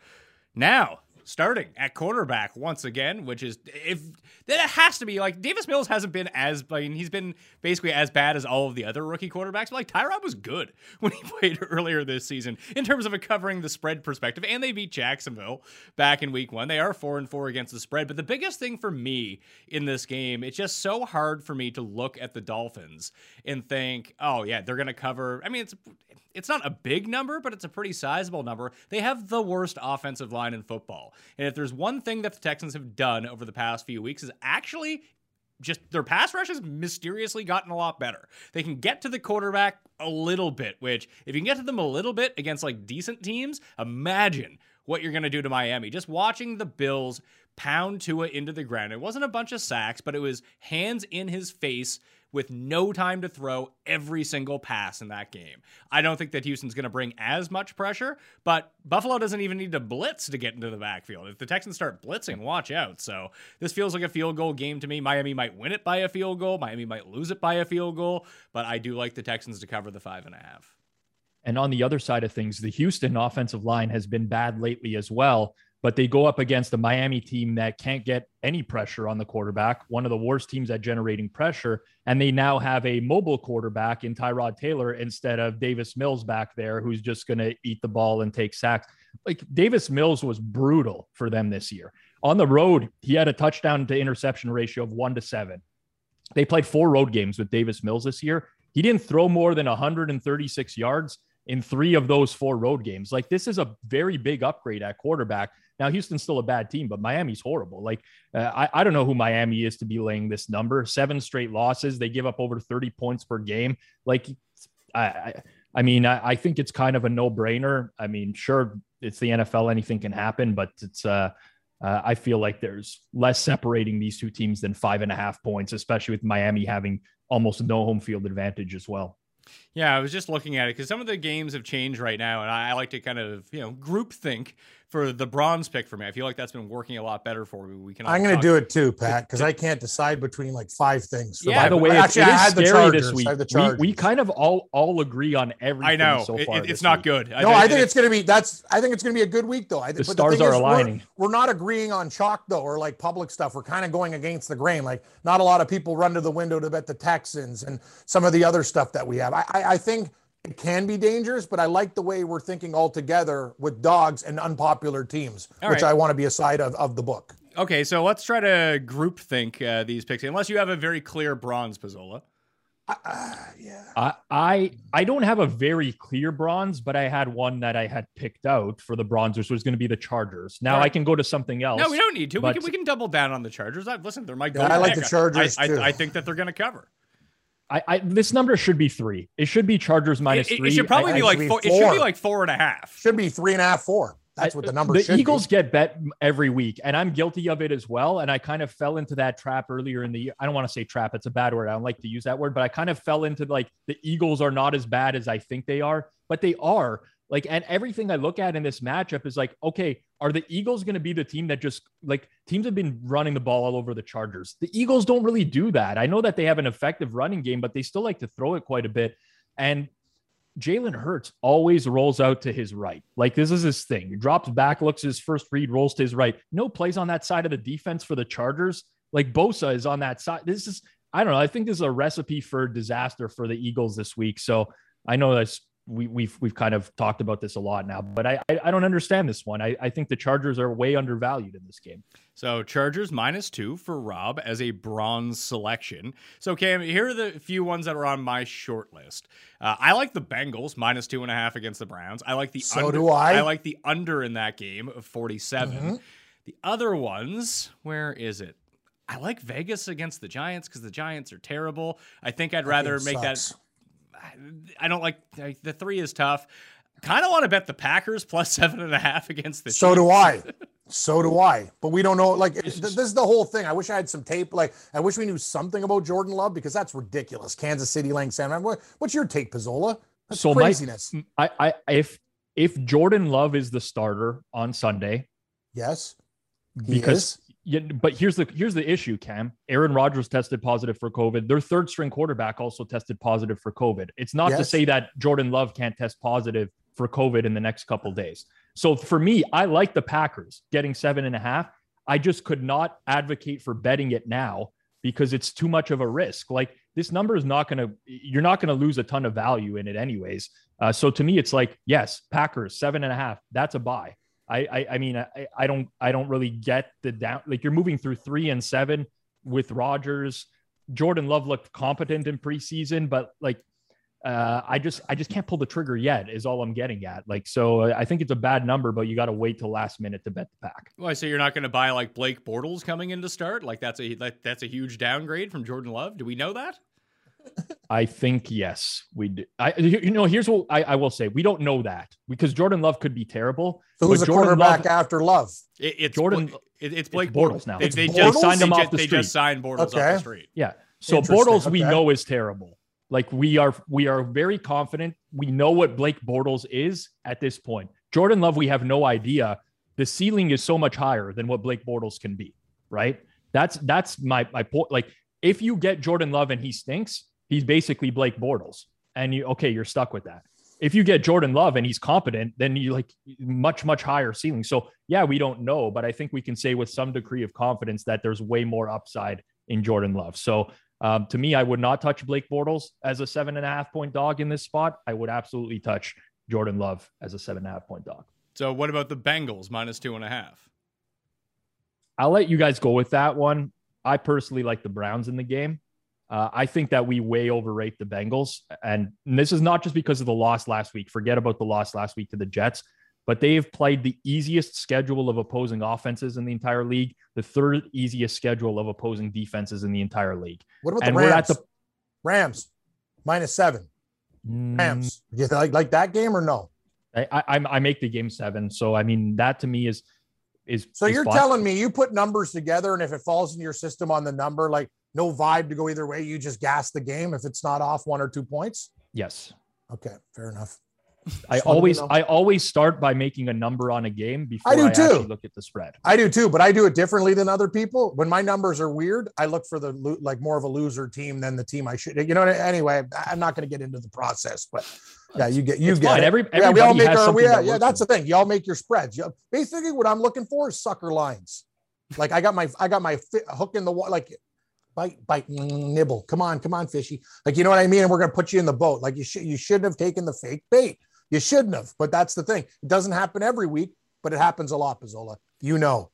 Now, starting at quarterback once again, which is if that has to be like Davis Mills hasn't been as I mean he's been basically as bad as all of the other rookie quarterbacks. But like Tyrod was good when he played earlier this season in terms of a covering the spread perspective, and they beat Jacksonville back in week one. They are four and four against the spread. But the biggest thing for me in this game, it's just so hard for me to look at the Dolphins and think, oh yeah, they're gonna cover. I mean, it's it's not a big number, but it's a pretty sizable number. They have the worst offensive line in football. And if there's one thing that the Texans have done over the past few weeks is actually just their pass rush has mysteriously gotten a lot better. They can get to the quarterback a little bit, which if you can get to them a little bit against like decent teams, imagine what you're going to do to Miami. Just watching the Bills pound Tua into the ground. It wasn't a bunch of sacks, but it was hands in his face with no time to throw every single pass in that game. I don't think that Houston's going to bring as much pressure, but Buffalo doesn't even need to blitz to get into the backfield. If the Texans start blitzing, watch out. So this feels like a field goal game to me. Miami might win it by a field goal, Miami might lose it by a field goal, but I do like the Texans to cover the five and a half. And on the other side of things, the Houston offensive line has been bad lately as well but they go up against a Miami team that can't get any pressure on the quarterback, one of the worst teams at generating pressure. And they now have a mobile quarterback in Tyrod Taylor instead of Davis Mills back there, who's just going to eat the ball and take sacks. Like Davis Mills was brutal for them this year. On the road, he had a touchdown to interception ratio of one to seven. They played four road games with Davis Mills this year. He didn't throw more than 136 yards in three of those four road games. Like this is a very big upgrade at quarterback. Now Houston's still a bad team, but Miami's horrible. Like uh, I, I don't know who Miami is to be laying this number. Seven straight losses. They give up over 30 points per game. Like I, I, I mean, I, I think it's kind of a no brainer. I mean, sure, it's the NFL, anything can happen, but it's uh, uh, I feel like there's less separating these two teams than five and a half points, especially with Miami having almost no home field advantage as well. Yeah, I was just looking at it because some of the games have changed right now, and I, I, like to kind of you know group think for the bronze pick for me. I feel like that's been working a lot better for me. We can. I'm going to do it too, Pat, because I can't decide between like five things. Yeah, by the way, actually, it is scary this week. We, we, kind of all all agree on everything. I know so far it, it's not week. good. No, I, I think it's going to be that's. I think it's going to be a good week though. I, the stars the are is, aligning. We're, we're, not agreeing on chalk though, or like public stuff. We're kind of going against the grain. Like not a lot of people run to the window to bet the Texans and some of the other stuff that we have. I, I, I think it can be dangerous, but I like the way we're thinking all together with dogs and unpopular teams, all which right. I want to be a side of, of the book. Okay, so let's try to group think uh, these picks, unless you have a very clear bronze, Pizzola. Uh, yeah. I, I I don't have a very clear bronze, but I had one that I had picked out for the bronzers which was going to be the Chargers. Now right. I can go to something else. No, we don't need to. But... We, can, we can double down on the Chargers. I, listen, they're my. Yeah, I like the Chargers I, I, I, think that they're going to cover. I, I, this number should be three. It should be Chargers minus it, three. It should probably I, be like four, four. It should be like four and a half. Should be three and a half, four. That's what the number. The Eagles be. get bet every week, and I'm guilty of it as well. And I kind of fell into that trap earlier in the year. I don't want to say trap; it's a bad word. I don't like to use that word, but I kind of fell into like the Eagles are not as bad as I think they are, but they are. Like, and everything I look at in this matchup is like, okay, are the Eagles going to be the team that just like teams have been running the ball all over the Chargers? The Eagles don't really do that. I know that they have an effective running game, but they still like to throw it quite a bit. And Jalen Hurts always rolls out to his right. Like this is his thing. He drops back, looks his first read, rolls to his right. No plays on that side of the defense for the Chargers. Like Bosa is on that side. This is, I don't know. I think this is a recipe for disaster for the Eagles this week. So I know that's we, we've we've kind of talked about this a lot now, but I I, I don't understand this one. I, I think the Chargers are way undervalued in this game. So Chargers minus two for Rob as a bronze selection. So Cam, here are the few ones that are on my short list. Uh, I like the Bengals minus two and a half against the Browns. I like the So under, do I. I like the under in that game of 47. Mhm. The other ones, where is it? I like Vegas against the Giants because the Giants are terrible. I think I'd rather make sucks. that. I don't like like, the three is tough. Kind of want to bet the Packers plus seven and a half against the. So do I. So do I. But we don't know. Like th- this is the whole thing. I wish I had some tape. Like I wish we knew something about Jordan Love because that's ridiculous. Kansas City laying San. What, what's your take, Pizzola? That's So my- craziness. I, I if if Jordan Love is the starter on Sunday, yes. He because is. Yeah, but here's the here's the issue, Cam. Aaron Rodgers tested positive for COVID. Their third string quarterback also tested positive for COVID. It's not to say that Jordan Love can't test positive for COVID in the next couple days. So for me, I like the Packers getting seven and a half. I just could not advocate for betting it now because it's too much of a risk. Like this number is not going to, you're not going to lose a ton of value in it anyways. Uh, so to me, it's like, yes, Packers seven and a half. That's a buy. I, I, I mean, I, I don't, I don't really get the down. Like you're moving through three and seven with Rodgers. Jordan Love looked competent in preseason, but like, uh, I just, I just can't pull the trigger yet. Is all I'm getting at. Like, so I think it's a bad number, but you got to wait till last minute to bet the pack. Why? So you're not going to buy like Blake Bortles coming in to start? Like that's a like, that's a huge downgrade from Jordan Love. Do we know that? I think yes, we do. I, you know, here's what I, I will say: we don't know that because Jordan Love could be terrible. So who's but the Jordan quarterback Love- after Love? It, it's Jordan- it- it's Blake Bortles Bortles now. They, It's they Bortles? just Signed him they off just, the They just signed Bortles off the street. Yeah. So Interesting, Bortles, we know is terrible. Like we are, we are very confident. We know what Blake Bortles is at this point. Jordan Love, we have no idea. The ceiling is so much higher than what Blake Bortles can be. Right. That's that's my my point. Like if you get Jordan Love and he stinks, he's basically Blake Bortles, and you okay, you're stuck with that. If you get Jordan Love and he's competent, then you like much much higher ceiling. So yeah, we don't know, but I think we can say with some degree of confidence that there's way more upside in Jordan Love. So um, to me, I would not touch Blake Bortles as a seven and a half point dog in this spot. I would absolutely touch Jordan Love as a seven and a half point dog. So what about the Bengals minus two and a half? I'll let you guys go with that one. I personally like the Browns in the game. Uh, I think that we way overrate the Bengals. And this is not just because of the loss last week. Forget about the loss last week to the Jets, but they have played the easiest schedule of opposing offenses in the entire league, the third easiest schedule of opposing defenses in the entire league. What about And the we're Rams? at the- Rams minus seven. Mm, Rams. You like like that game or no? I, I, I'm- make the game seven. So, I mean, that to me is, is, So is you're fine. telling me you put numbers together, and if it falls in your system on the number, like no vibe to go either way, you just gas the game if it's not off one or two points. yes. Okay, fair enough. I Just wanted always. I always start by making a number on a game before I do actually too. look at the spread. I do too, but I do it differently than other people. When my numbers are weird, I look for the lo- like more of a loser team than the team I should. You know. Anyway, I'm not going to get into the process, but yeah, you get you It's get it. Every, yeah, we all make our something yeah, that yeah. That's the thing. Y'all make your spreads. You- Basically, what I'm looking for is sucker lines. Like I got my I got my fi- hook in the water. Like bite bite nibble. Come on, come on, fishy. Like you know what I mean. And we're gonna put you in the boat. Like you should you shouldn't have taken the fake bait. You shouldn't have. But that's the thing. It doesn't happen every week, but it happens a lot, Pizzola. You know.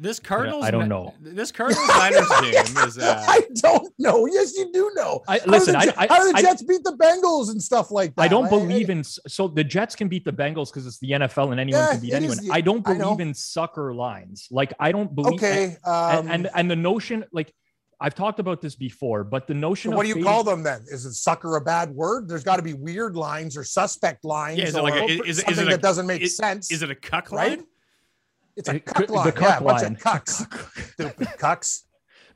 This Cardinals. I don't Ni- know. This Cardinals Niners game is. Uh, I don't know. Yes, you do know. I, How do listen, the I, how do the I- Jets beat the Bengals and stuff like that? I don't Like, believe in so the Jets can beat the Bengals because it's the NFL and anyone Yeah, can beat anyone. is the- I don't I believe in sucker lines. Like I don't believe. Okay. And, Um, and and the notion, like I've talked about this before, but the notion so of what do you fading- call them then? Is it sucker a bad word? There's got to be weird lines or suspect lines Yeah, is it like a- is- is it something a- that doesn't make is- sense. is it a cuck Right? line? It's a It cuck could- the cuck yeah, bunch line. of cucks. Stupid cucks.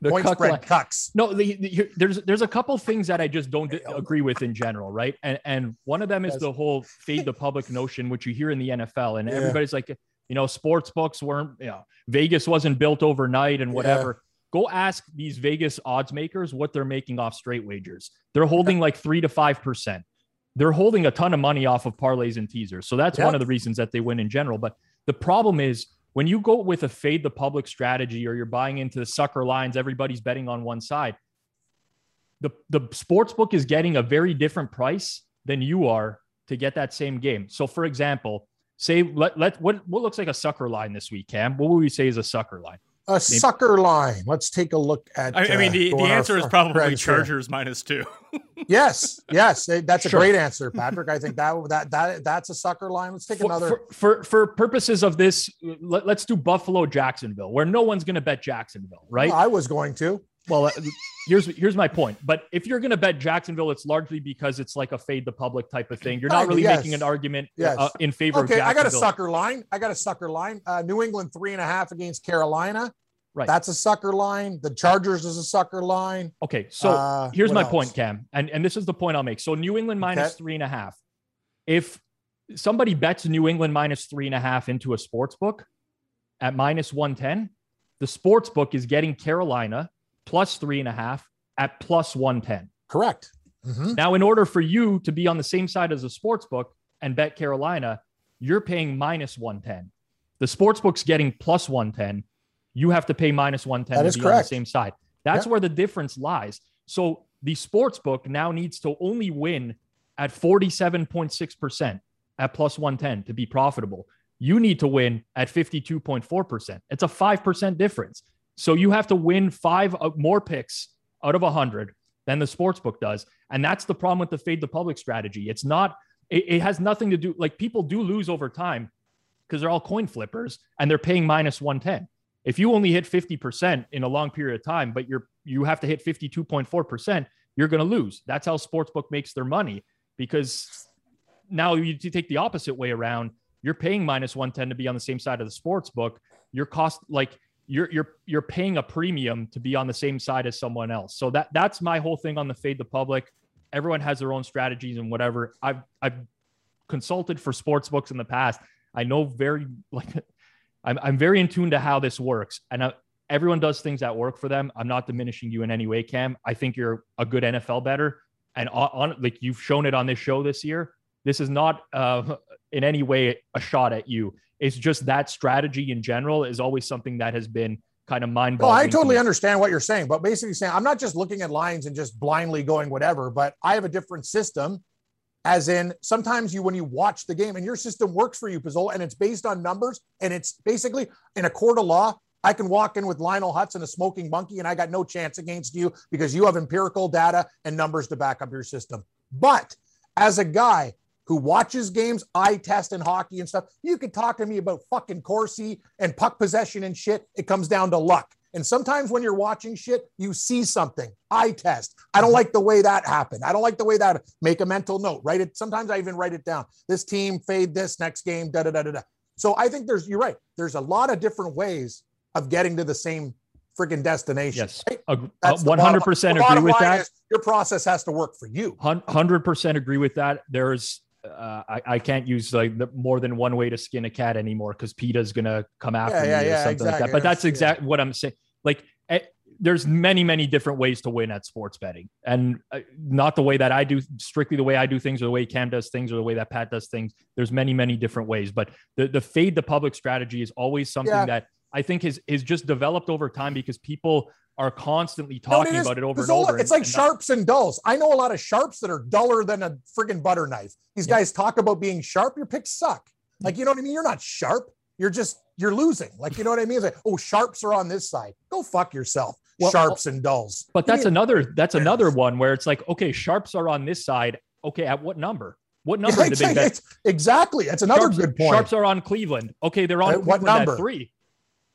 the Point cuck spread line. cucks. No, the, the, there's there's a couple things that I just don't agree with in general, right? And and one of them is the whole fade the public notion, which you hear in the NFL, and Yeah. everybody's like, you know, sports books weren't, you know, Vegas wasn't built overnight and Yeah. whatever. Go ask these Vegas odds makers what they're making off straight wagers. They're holding like three to five percent. They're holding a ton of money off of parlays and teasers. So that's Yeah. one of the reasons that they win in general. But the problem is when you go with a fade the public strategy or you're buying into the sucker lines, everybody's betting on one side. The the sports book is getting a very different price than you are to get that same game. So, for example, say let let what what looks like a sucker line this week, Cam? What would we say is a sucker line? A sucker line. Let's take a look at. I, I mean, uh, the, go the answer is fr- probably friends here. Chargers minus two. Yes, yes, that's a Sure. great answer, Patrick. I think that that that that's a sucker line. Let's take For, another. for, for for purposes of this, let, us do Buffalo Jacksonville, where no one's going to bet Jacksonville, right? I was going to. Well, uh, here's here's my point. But if you're going to bet Jacksonville, it's largely because it's like a fade the public type of thing. You're not really yes. making an argument Yes. uh, in favor Okay, I got a sucker line. I got a sucker line. Uh, New England three and a half against Carolina. Right. That's a sucker line. The Chargers is a sucker line. Okay, so Uh, here's my else? point, Cam, and and this is the point I'll make. So New England minus Okay. three and a half. If somebody bets New England minus three and a half into a sports book at minus one ten, the sports book is getting Carolina plus three and a half at plus one ten. Correct. Mhm. Now, in order for you to be on the same side as a sports book and bet Carolina, you're paying minus 110. The sports book's getting plus 110. You have to pay minus 110 That to is be on the same side. That's Yeah. where the difference lies. So the sports book now needs to only win at 47.6% at plus 110 to be profitable. You need to win at 52.4%. It's a 5% difference. So you have to win five uh, more picks out of 100 than the sports book does. And that's the problem with the fade the public strategy. It's not, it, it has nothing to do, like people do lose over time because they're all coin flippers and they're paying minus 110. If you only hit 50% in a long period of time, but you're, you have to hit 52.4%, you're going to lose. That's how sportsbook makes their money because now you take the opposite way around. You're paying minus 110 to be on the same side of the sports book. Your cost, like you're you're you're paying a premium to be on the same side as someone else. So that that's my whole thing on the fade the public. Everyone has their own strategies and whatever. I've I've consulted for sports books in the past. I know very like I'm I'm very in tune to how this works, and I, everyone does things that work for them. I'm not diminishing you in any way, Cam. I think you're a good NFL better, and on, on like you've shown it on this show this year. This is not uh, in any way a shot at you. It's just that strategy in general is always something that has been kind of mind No, boggling. I totally understand what you're saying, but basically saying I'm not just looking at lines and just blindly going whatever, but I have a different system. As in, sometimes you when you watch the game and your system works for you, Pizzol, and it's based on numbers, and it's basically in a court of law. I can walk in with Lionel Hutz and a smoking monkey, and I got no chance against you because you have empirical data and numbers to back up your system. But as a guy who watches games, eye test and hockey and stuff, you could talk to me about fucking Corsi and puck possession and shit. It comes down to luck. And sometimes when you're watching shit, you see something. Eye test. I don't like the way that happened. I don't like the way that make a mental note. Write it. Sometimes I even write it down. This team fade this next game. Da da da da da. So I think there's. You're right. There's a lot of different ways of getting to the same freaking destination. Yes, right? Ag- uh, That's the one hundred percent agree with that. Your process has to work for you. Hundred percent agree with that. There's, uh, I, I can't use like the, more than one way to skin a cat anymore because PETA's gonna come after Yeah, yeah, me or yeah, something like that. But that's yeah. exactly what I'm saying. Like, eh, there's many, many different ways to win at sports betting, and uh, not the way that I do, strictly the way I do things, or the way Cam does things, or the way that Pat does things. There's many, many different ways. But the the fade the public strategy is always something Yeah. that I think is is just developed over time because people are constantly No, talking is. about it over and over. It's and- like and sharps and dulls. I know a lot of sharps that are duller than a friggin' butter knife. These Yeah. guys talk about being sharp. Your picks suck. Mm. Like, you know what I mean? You're not sharp. You're just, you're losing. Like, you know what I mean? It's like, oh, sharps are on this side. Go fuck yourself. Well, sharps and dulls. But that's another that's another one where it's like, okay, sharps are on this side. Okay, at what number? What number Yeah, did they exactly. bet? It's- exactly. That's another Sharps, good point. Sharps are on Cleveland. Okay, they're on At what Cleveland number? at three.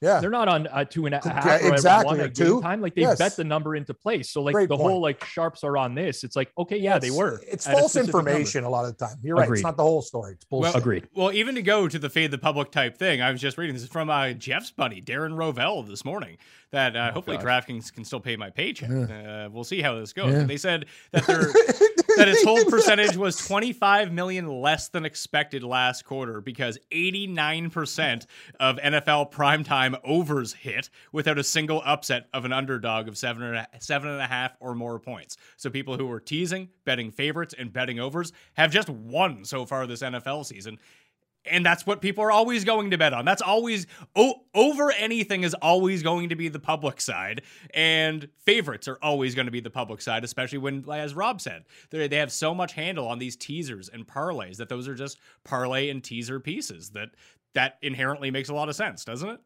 Yeah. They're not on uh, two and a Yeah, half or exactly, one or game two. time. Like they Yes. bet the number into place. So like Great the point. whole like sharps are on this. It's like okay, yeah, they were. It's at a false number. information a lot of the time. You're right. It's not the whole story. It's bullshit. Well, Agreed. Well, even to go to the fade the public type thing, I was just reading this is from uh, Jeff's buddy Darren Rovell this morning. That uh, hopefully God. DraftKings can still pay my paycheck. Yeah. Uh, we'll see how this goes. Yeah. They said that their that its hold percentage was 25 million less than expected last quarter because 89% of NFL primetime overs hit without a single upset of an underdog of seven and a, seven and a half or more points. So people who were teasing, betting favorites, and betting overs have just won so far this NFL season. And that's what people are always going to bet on. That's always o- over anything is always going to be the public side, and favorites are always going to be the public side, especially when, as Rob said, they have so much handle on these teasers and parlays that those are just parlay and teaser pieces that that inherently makes a lot of sense, doesn't it?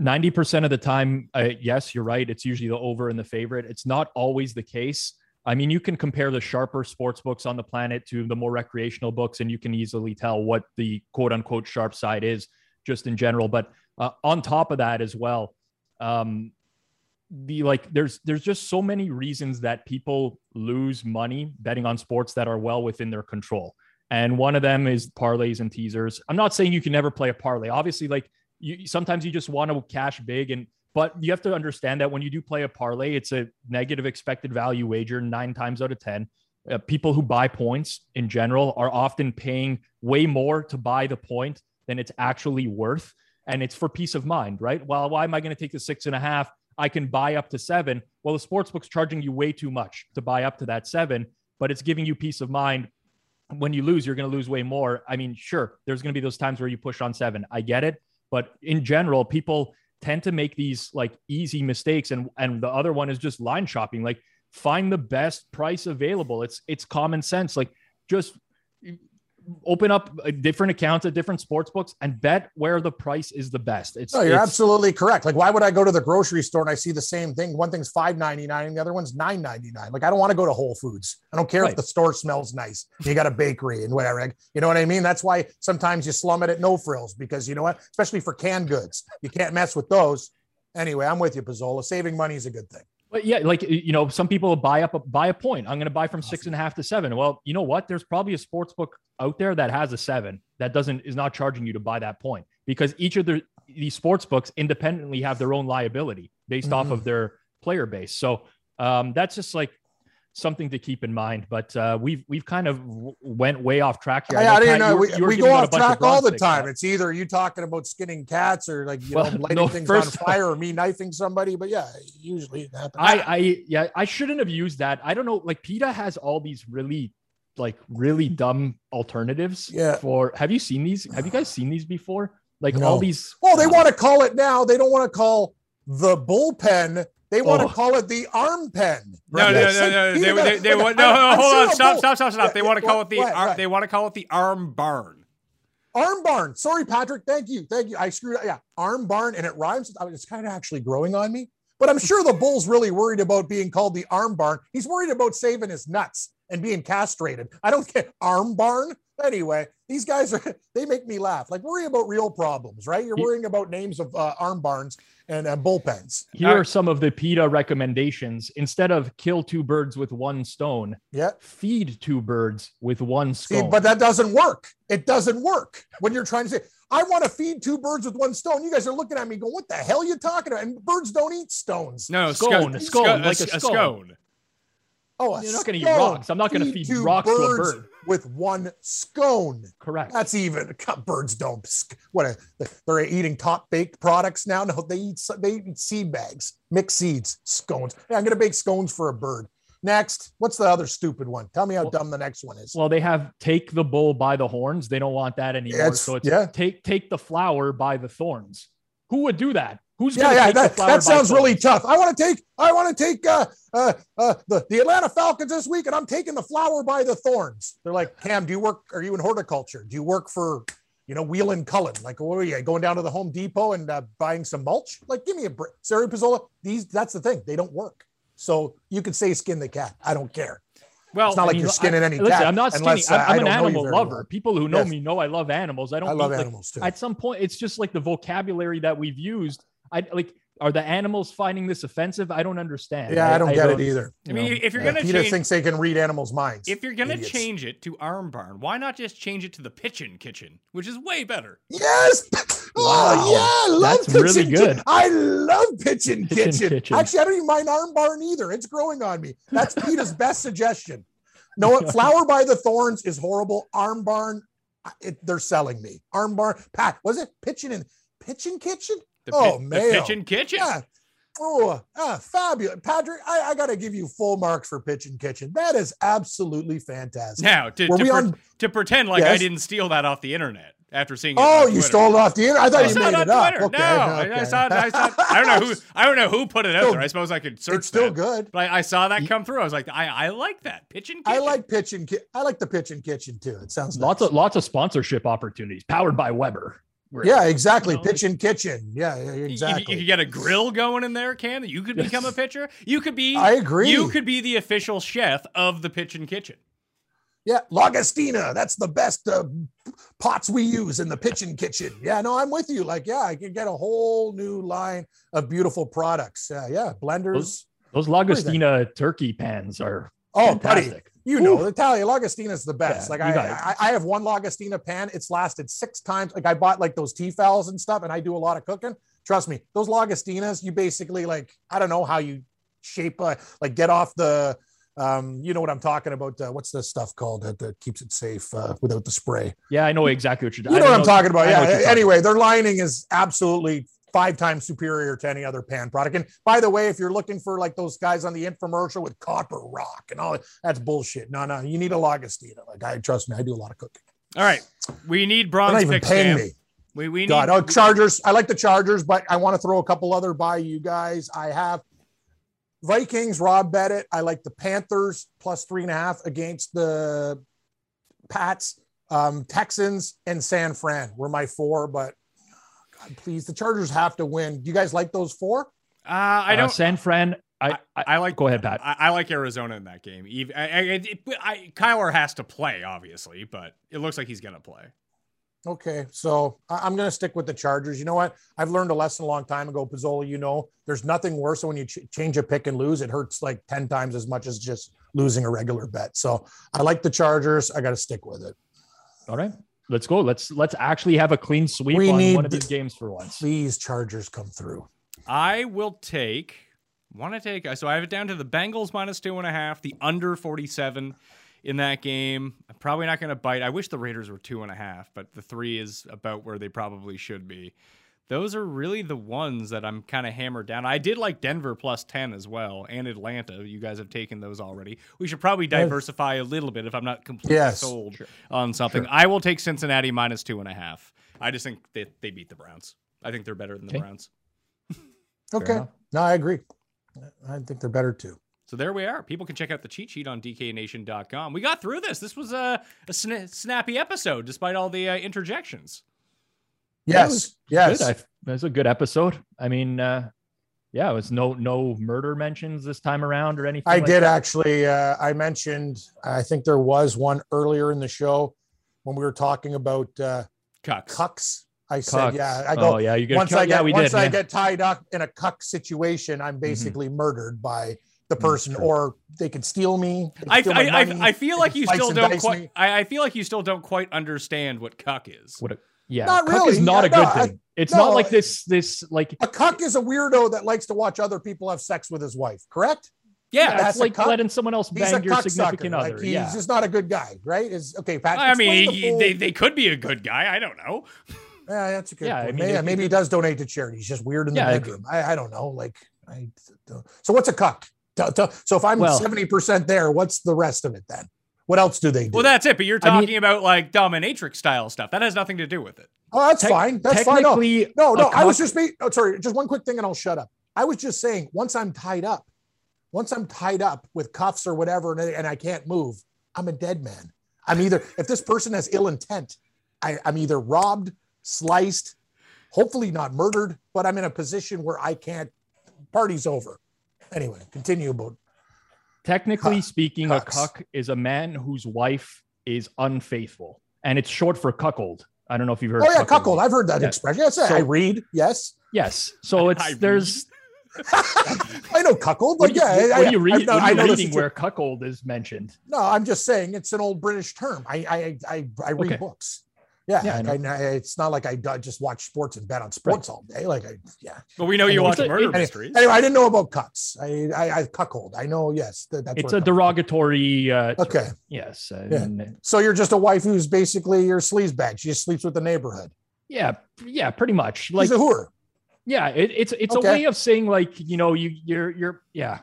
90% of the time, uh, yes, you're right. It's usually the over and the favorite. It's not always the case. I mean, you can compare the sharper sports books on the planet to the more recreational books, and you can easily tell what the quote unquote sharp side is just in general. But uh, on top of that, as well, um, the like there's there's just so many reasons that people lose money betting on sports that are well within their control. And one of them is parlays and teasers. I'm not saying you can never play a parlay. Obviously, like you sometimes you just want to cash big and but you have to understand that when you do play a parlay it's a negative expected value wager nine times out of ten. Uh, people who buy points in general are often paying way more to buy the point than it's actually worth. And it's for peace of mind right? Well why am i going to take the six and a half? I can buy up to seven. Well the sports book's charging you way too much to buy up to that seven but it's giving you peace of mind. When you lose you're going to lose way more. I mean sure there's going to be those times where you push on seven. I get it. But in general, people tend to make these like easy mistakes. And and the other one is just line shopping. Like find the best price available. It's it's common sense. Like just open up uh, different accounts at different sports books and bet where the price is the best. It's no, you're it's, absolutely correct. Like, why would I go to the grocery store and I see the same thing? One thing's five ninety nine, and the other one's nine ninety nine. Like, I don't want to go to Whole Foods. I don't care Right. if the store smells nice. You got a bakery and whatever. Like, You know what I mean? That's why sometimes you slum it at No Frills because you know what? Especially for canned goods, you can't mess with those. Anyway, I'm with you, Pizzola. Saving money is a good thing. But yeah, like you know, some people buy up a, buy a point. I'm going to buy from six and a half to seven. Well, you know what? There's probably a sports book out there that has a seven that doesn't is not charging you to buy that point because each of the these sports books independently have their own liability based off Mhm. of their player base. So um, that's just like something to keep in mind. But uh, we've we've kind of went way off track here. I, I didn't know. you were- We, we go off track all the time. Pat. It's either you talking about skinning cats or like you Well, know lighting no, things on fire or me knifing somebody. But yeah, usually it happens. I, I, yeah, I shouldn't have used that. I don't know. Like PETA has all these really, like, really dumb alternatives. Yeah. For have you seen these? Have you guys seen these before? Like No. all these. Well, they uh, want to call it now. They don't want to call the bullpen. They want Oh. to call it the arm pen. No, no, no, no. They, they, they like, want no. I- hold on. Stop, stop, stop, stop. They want to call it the. what, ar- what? They want to call it the arm barn. Arm barn. Sorry, Patrick. Thank you. Thank you. I screwed up. Yeah. Arm barn. And it rhymes. It's kind of actually growing on me. But I'm sure the bull's really worried about being called the arm barn. He's worried about saving his nuts and being castrated. I don't get arm barn. Anyway, these guys are, they make me laugh. Like, worry about real problems, right? You're worrying about names of uh, arm barns and uh, bullpens. Here are some of the PETA recommendations. Instead of kill two birds with one stone, Yeah. feed two birds with one See, stone. but that doesn't work. It doesn't work when you're trying to say, I want to feed two birds with one stone. You guys are looking at me going, what the hell are you talking about? And birds don't eat stones. No, Scone, scone, scone, like a a scone. scone. Oh, a You're not gonna eat rocks. I'm not gonna feed two rocks to a bird. With one scone. Correct. That's even birds don't. What a, they're eating top baked products now. No, they eat they eat seed bags, mixed seeds, scones. Yeah, I'm gonna bake scones for a bird. Next, what's the other stupid one? Tell me how Well- dumb the next one is. Well, they have take the bull by the horns. They don't want that anymore. It's- so it's yeah. take take the flower by the thorns. Who would do that? Who's yeah, yeah, that, that sounds really tough. I want to take, I want to take uh, uh, uh, the the Atlanta Falcons this week, and I'm taking the flower by the thorns. They're like, Cam, do you work? Are you in horticulture? Do you work for, you know, Weall and Cullen? Like, what are you going down to the Home Depot and uh, buying some mulch? Like, give me a break, Sari Pizzola. These, that's the thing, they don't work. So you could say skin the cat. I don't care. Well, It's not like mean, you're skinning I- any listen, cat. I'm not skinny. unless, uh, I'm, I an don't know you animal lover. well. People who know Yes. me know I love animals. I don't. I love like, animals too. At some point, it's just like the vocabulary that we've used. I like. Are the animals finding this offensive? I don't understand. yeah, I don't get it either. I mean, know, if you're Yeah, gonna PETA change, thinks they can read animals' minds. if you're gonna Idiots. change it to arm barn, why not just change it to the pitchin' kitchen, which is way better? Yes. Oh, wow. Oh, yeah. I love That's really good. Ki- I love pitching Pitchin' kitchen. Kitchen. Actually, I don't even mind arm barn either. It's growing on me. That's PETA's best suggestion. No, what? Flower by the Thorns is horrible. Arm barn, it, they're selling me. Arm barn, Pat, was it pitching in pitching kitchen? The, Oh, pit- the Mayo. pitchin' kitchen. Yeah. Oh, ah, fabulous. Patrick, I, I got to give you full marks for Pitch and kitchen. That is absolutely fantastic. Now, to, to, we pre- on- to pretend like I didn't steal that off the internet. after seeing it. Oh, you stole it off the internet. I thought I you saw made it on it up. Twitter. Okay, no, I- I okay. saw. I saw. I don't know who. I don't know who put it out there. I suppose I could search. It's still that. good. But I, I saw that come through. I was like, I, I like that pitch and kitchen. I like pitch and ki- I like the pitch and kitchen too. It sounds Lots nice. of lots of sponsorship opportunities powered by Weber. Where- yeah, exactly. You know, pitch and kitchen. Yeah, yeah, You- You, exactly. you could get a grill going in there, Cam. That you could become a pitcher. You could be. I agree. You could be the official chef of the pitch and kitchen. Yeah, Lagostina. That's the best uh, pots we use in the kitchen kitchen. Yeah, no, I'm with you. Like, yeah, I could get a whole new line of beautiful products. Yeah, yeah, blenders. Those Lagostina turkey pans are Oh, buddy, fantastic. You know, Italia Lagostina is the best. Yeah, like, I. I, I have one Lagostina pan. It's lasted six times. Like, I bought like those T-fals and stuff, and I do a lot of cooking. Trust me, those Lagostinas, you basically like, I don't know how you shape, uh, like, get off the. Um, you know what I'm talking about? Uh, what's the stuff called that, that keeps it safe uh, without the spray? Yeah, I know exactly what you're. You know what I'm talking about. Yeah. you're talking Anyway, their lining is absolutely five times superior to any other pan product. And by the way, if you're looking for like those guys on the infomercial with copper rock and all, that, that's bullshit. No, no, you need a Lagostina. Like I trust me, I do a lot of cooking. All right, we need They're bronze not even paying me. We we need. God, oh, Chargers. I like the Chargers, but I want to throw a couple other by you guys. I have Vikings. Rob bet it. I like the Panthers plus three and a half against the Pats. Um, Texans and San Fran were my four, but God, please, the Chargers have to win. Do you guys like those four? Uh, I Uh, don't. San Fran. I, I, I like. go ahead, Pat. I, I like Arizona in that game. Even, I, I, it, I, Kyler has to play, obviously, but it looks like he's gonna play. Okay, so I- I'm going to stick with the Chargers. You know what? I've learned a lesson a long time ago, Pizzola. You know, there's nothing worse than when you ch- change a pick and lose. It hurts like 10 times as much as just losing a regular bet. So I like the Chargers. I got to stick with it. All right, let's go. Let's let's actually have a clean sweep We on need one of these games for once. Please, Chargers come through. I will take. Want to take? Uh, so I have it down to the Bengals minus two and a half, the under forty-seven in that game. I'm probably not going to bite. I wish the Raiders were two and a half, but the three is about where they probably should be. Those are really the ones that I'm kind of hammered down. I did like Denver plus 10 as well and Atlanta. You guys have taken those already. We should probably diversify a little bit if I'm not completely Yes. sold on something. I will take Cincinnati minus two and a half. I just think that they beat the Browns. I think they're better than the Okay. Browns. Okay. No, I agree. I think they're better too. So there we are. People can check out the cheat sheet on dknation.com. We got through this. This was a, a sna- snappy episode despite all the uh, interjections. Yeah, Yes. Yes. Good. I, was a good episode. I mean, uh, yeah, it was no no murder mentions this time around or anything. I like did that. actually. Uh, I mentioned, I think there was one earlier in the show when we were talking about uh, Cucks. cucks. I said, yeah, I go, Oh yeah, you once I yeah, get we once did. I yeah. get tied up in a cuck situation, I'm basically murdered by the person, or they can steal me. I, steal I, I, I feel like you still don't quite. I, I feel like you still don't quite understand what cuck is. What a, yeah, Not cuck really. is not Yeah, a good no, I- thing. it's no, not like this. This like A cuck is a weirdo that likes to watch other people have sex with his wife. Correct? Yeah, yeah, that's it's like letting someone else bang your significant Like, other. he's yeah, just not a good guy, right? Is okay, Pat. I mean, the full- they, they could be a good guy. I don't know. Yeah, that's a good. Yeah, I mean, maybe, maybe he does donate to charity. He's just weird in the Yeah, I bedroom. I, I don't know. Like, I don't- so what's a cuck? Tell- tell- so if I'm Well- seventy percent there, what's the rest of it then? What else do they do? Well, that's it. But you're I mean- talking about like dominatrix style stuff. That has nothing to do with it. oh, that's Tec- fine. That's fine. No, no, no. a I was just being. Oh, sorry. Just one quick thing, and I'll shut up. I was just saying. Once I'm tied up, once I'm tied up with cuffs or whatever, and, and I can't move, I'm a dead man. I'm either if this person has ill intent, I, I'm either robbed, sliced, hopefully not murdered, but I'm in a position where I can't. Party's over. Anyway, continue about. Technically Cuck- speaking, cucks. a cuck is a man whose wife is unfaithful, and it's short for cuckold. I don't know if you've heard. Oh yeah, cuckold. cuckold. I've heard that Yeah. expression. Yes, I read. Yes, Yes. So it's I there's. I know cuckold. What But do you, yeah, what I, you read? I've what are I you know the reading where cuckold is mentioned? No, I'm just saying it's an old British term. I I I, I read Okay. books. Yeah, Yeah, I I I- it's not like I just watch sports and bet on sports all day. Like I, yeah. But we know you watch It's a- murder anyway- mysteries. Anyway, I didn't know about cucks. I I, I cuckold. I know. Yes, that, that's It's a it comes from. derogatory. Uh, term. Okay, Yes. uh, Yeah. so you're just a wife who's basically your sleaze bag. She just sleeps with the neighborhood. yeah. Yeah. Pretty much. Like She's a whore. yeah. It, it's it's Okay. a way of saying like you know you you're you're yeah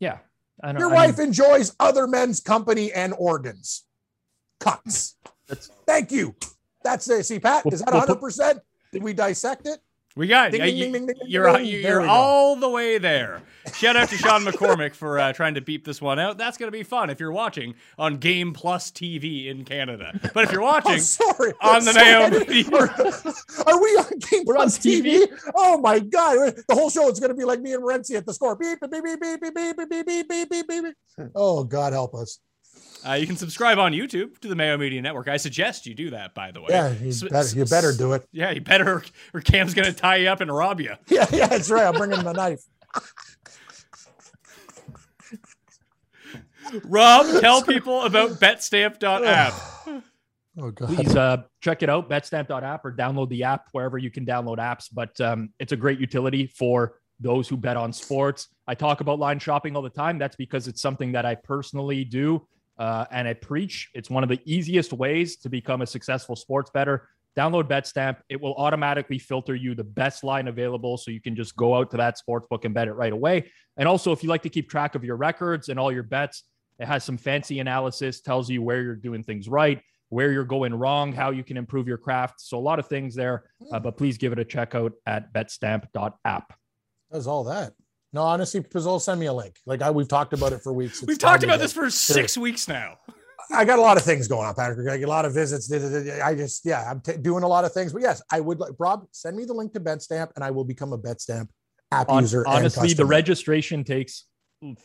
yeah. I don't, Your I mean, wife enjoys other men's company and organs. Cucks. That's- Thank you. That's it. See, Pat, is that 100%? Did we dissect it? We got Ding, yeah, ding, you, ding, ding, ding, you're ding. you- There you're we go. all the way there. Shout out to Sean McCormick for uh, trying to beep this one out. That's going to be fun if you're watching on Game Plus TV in Canada. But if you're watching Oh, sorry. on the Sorry, Mayo Media- Are, are we on Game We're on Plus TV? Oh my God! The whole show is going to be like me and Renzi at the score. Beep beep beep beep beep beep beep beep beep beep beep beep. beep. Oh God, help us! Uh, you can subscribe on YouTube to the Mayo Media Network. I suggest you do that, by the way. Yeah, you S- better, you better do it. Yeah, you better, or Cam's going to tie you up and rob you. Yeah, yeah, that's right. I'm bringing the knife. Rob, tell people about betstamp.app. Oh God. Please uh, check it out, betstamp.app, or download the app wherever you can download apps. But um, it's a great utility for those who bet on sports. I talk about line shopping all the time. That's because it's something that I personally do uh, and I preach. It's one of the easiest ways to become a successful sports better. Download BetStamp. It will automatically filter you the best line available so you can just go out to that sports book and bet it right away. And also, if you like to keep track of your records and all your bets, it has some fancy analysis, tells you where you're doing things right, where you're going wrong, how you can improve your craft. So, a lot of things there, uh, but please give it a check out at betstamp.app. Does all that? No, honestly, Pizzol, send me a link. Like I, we've talked about it for weeks. It's We've talked about this for six weeks now. I got a lot of things going on, Patrick. I get a lot of visits. I just, yeah, I'm t- doing a lot of things. But yes, I would like Rob send me the link to BetStamp, and I will become a BetStamp app Hon- user. and honestly, the registration takes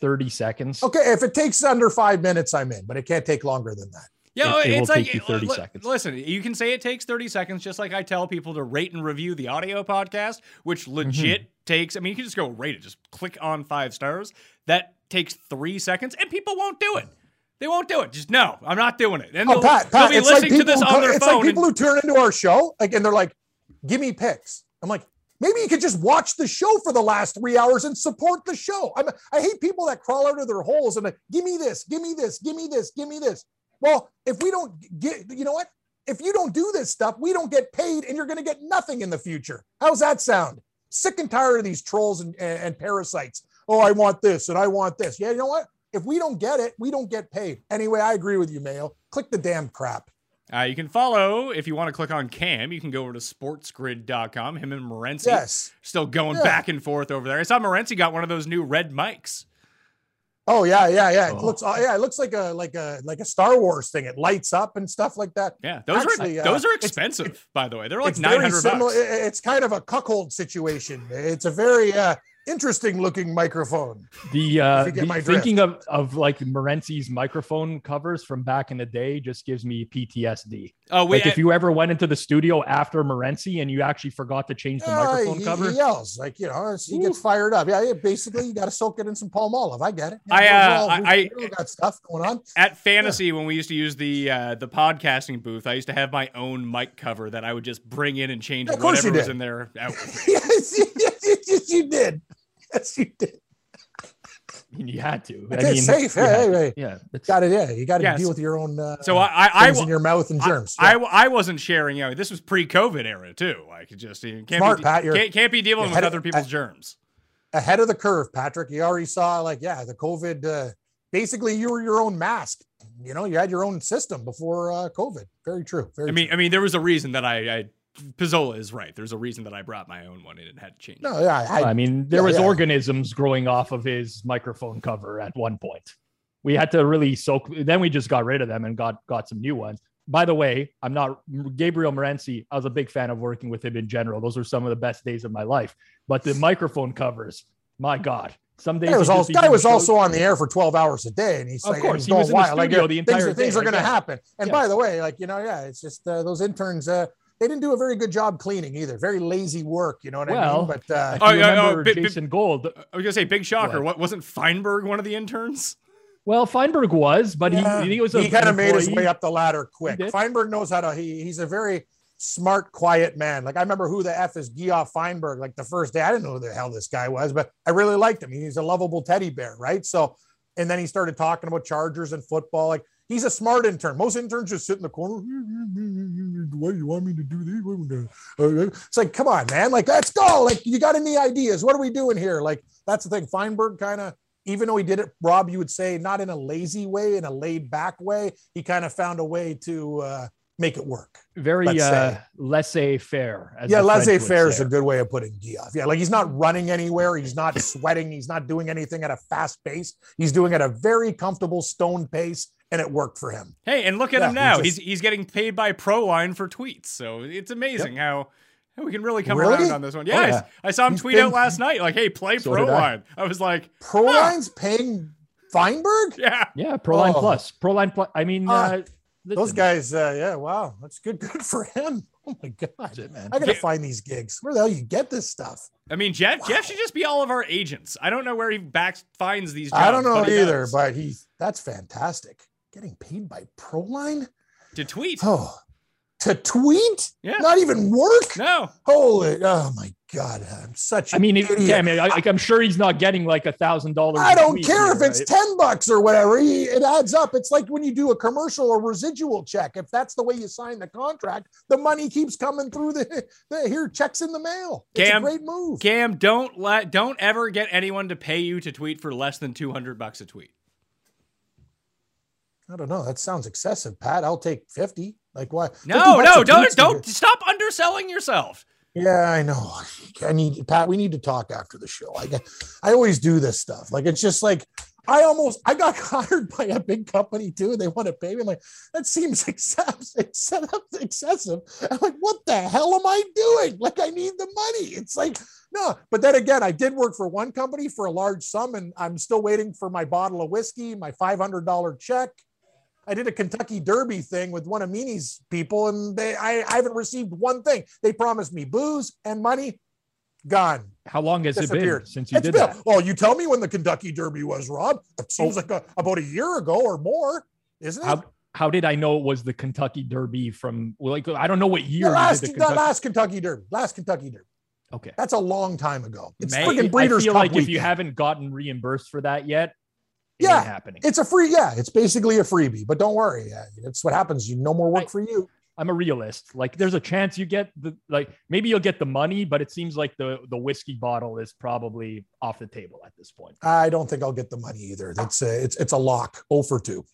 30 seconds. Okay, if it takes under five minutes, I'm in, but it can't take longer than that. Yeah, It- it it's will like take you 30 li- seconds. Listen, you can say it takes 30 seconds, just like I tell people to rate and review the audio podcast, which Mm-hmm. legit takes. I mean, you can just go rate it, just click on five stars. That takes three seconds, and people won't do it. They won't do it. Just no, I'm not doing it. And Oh, they'll, Pat, they'll Pat, be it's like to people, this who, on their it's phone. like people and, who turn into our show, like, and they're like, "Give me picks." I'm like, maybe you could just watch the show for the last three hours and support the show. I'm, I hate people that crawl out of their holes and like, give me this, give me this, give me this, give me this. Well, if we don't get, you know what? If you don't do this stuff, we don't get paid, and you're going to get nothing in the future. How's that sound? Sick and tired of these trolls and, and, and parasites. Oh, I want this and I want this. Yeah, you know what? If we don't get it, we don't get paid. Anyway, I agree with you, Mayo. Click the damn crap. uh, you can follow if you want to click on Cam. You can go over to sportsgrid.com. Him and Morency Yes. still going Yeah. back and forth over there. I saw Morency got one of those new red mics. Oh yeah, yeah, yeah. It Oh. looks, oh, yeah, it looks like a like a like a Star Wars thing. It lights up and stuff like that. Yeah, those Actually, are uh, those are expensive, by the way. They're like nine hundred bucks. It's kind of a cuckold situation. It's a very uh, interesting looking microphone. The, uh, the- thinking of, of like Morency's microphone covers from back in the day just gives me PTSD. Oh, wait, like if you ever went into the studio after Morency and you actually forgot to change the Uh, microphone he, cover. he yells like you know he gets fired up. Yeah, yeah basically you got to soak it in some Palmolive. I get it. Yeah, I, uh, all- I- I- got stuff going on. at fantasy when we used to use the uh, the podcasting booth, I used to have my own mic cover that I would just bring in and change Of course whatever was in there out yes, yes, yes, yes, you did. Yes, you did. I mean, you had to. I It's mean, safe. you had Hey, hey. Yeah, it's, Got it. Yeah, you got to Yes. deal with your own. Uh, So I I, I, things in your mouth and germs. I, I wasn't sharing. You know, this was pre-COVID era too. I could just you can't Smart, be, Pat, you're- can't, can't be dealing with head- other people's germs. ahead of the curve, Patrick. You already saw, like, yeah, the COVID. Uh, basically, you were your own mask. You know, you had your own system before uh, COVID. Very true. Very I mean, true. I mean, there was a reason that I, I Pizzola is right. There's a reason that I brought my own one and it had to change. no, yeah, I, I mean, there yeah, was yeah. organisms growing off of his microphone cover at one point. We had to really soak. Then we just got rid of them and got got some new ones. By the way, I'm not Gabriel Morency. I was a big fan of working with him in general. Those were some of the best days of my life. But the microphone covers, my God, some days guy was, he'd also, guy was also on the the air for 12 hours a day. And he's Of like, course, he's he was going in the wild. Like, studio yeah, the things, entire are- things day, are going to I get it. happen. And Yeah. by the way, like, you know, yeah, it's just uh, those interns, uh, they didn't do a very good job cleaning either. Very lazy work. You know what I mean? But uh, If Oh, you yeah, oh, remember bit- bit- Jason Gold. I was gonna say big shocker. What? What wasn't Feinberg one of the interns? Well, Feinberg was, but yeah, he he was a he kind of made his way up the ladder quick. Feinberg knows how to, he, he's a very smart, quiet man. Like I remember who the F is Geoff Feinberg. Like the first day, I didn't know who the hell this guy was, but I really liked him. He's a lovable teddy bear, right? So, and then he started talking about Chargers and football. Like he's a smart intern. Most interns just sit in the corner. What do you want me to do this? It's like, come on, man. Like, let's go. Like, you got any ideas? What are we doing here? Like, that's the thing. Feinberg kind of, even though he did it, Rob, you would say not in a lazy way, in a laid back way. He kind of found a way to uh, make it work. Very Let's uh, laissez-faire. Yeah, the French would laissez-faire is a good way of putting Geoff. Yeah, like he's not running anywhere. He's not sweating. He's not doing anything at a fast pace. He's doing at a very comfortable stone pace, and it worked for him. Hey, and look at Yeah, him he now. just- he's he's getting paid by Proline for tweets. So it's amazing how how we can really come Really? around on this one. Yeah, Oh, I- yeah. I, saw him He's tweet been- out last night, like, "Hey, play So did I. Proline." I. was like, Proline's paying Feinberg. "Yeah, Yeah, Proline Oh. Plus. Proline Plus. I mean, Ah, uh, Those guys, uh, yeah, wow, that's good. Good for him. Oh my god, it, man. I gotta Yeah. find these gigs. Where the hell you get this stuff? I mean, Jeff Jeff should just be all of our agents. I don't know where he backs finds these. Jobs, I don't know but either, does. but he that's fantastic. Getting paid by Proline? to tweet, Oh, to tweet? yeah, Not even work? no, Holy, oh my god, I'm such. I mean, it- idiot. yeah, I mean, I, like, I'm sure he's not getting like a thousand dollars. I don't care here, if it's right? 10 bucks or whatever. He- It adds up. It's like when you do a commercial or residual check. If that's the way you sign the contract, the money keeps coming through the, the here checks in the mail. It's Cam- a great move. Cam, don't let don't ever get anyone to pay you to tweet for less than two hundred bucks a tweet. I don't know. That sounds excessive, Pat. I'll take 50. Like? 50 No, no, don't don't stop underselling yourself. Yeah, I know. I need Pat. We need to talk after the show. I get, I always do this stuff. Like it's just like I almost I got hired by a big company too. They want to pay me. I'm like that seems excessive. excessive. I'm like, what the hell am I doing? Like I need the money. It's like no. But then again, I did work for one company for a large sum, and I'm still waiting for my bottle of whiskey, my five hundred dollar check. I did a Kentucky Derby thing with one of Meany's people, and they I, I haven't received one thing. They promised me booze and money, gone. How long has it been since you It's did been, that? well, you tell me when the Kentucky Derby was, Rob. It oh. seems like a, about a year ago or more, isn't it? How how did I know it was the Kentucky Derby from? Like I don't know what the year. you last, the the Kentucky- last Kentucky Derby. Last Kentucky Derby. okay. That's a long time ago. It's May- freaking I feel Cup like if you haven't gotten reimbursed for that yet, Yeah, happening. it's a free. Yeah, it's basically a freebie. But don't worry, yeah, it's what happens. You no more work I- for you. I'm a realist. Like there's a chance you get the like maybe you'll get the money, but it seems like the the whiskey bottle is probably off the table at this point. I don't think I'll get the money either. That's a, it's it's a lock. Oh for two.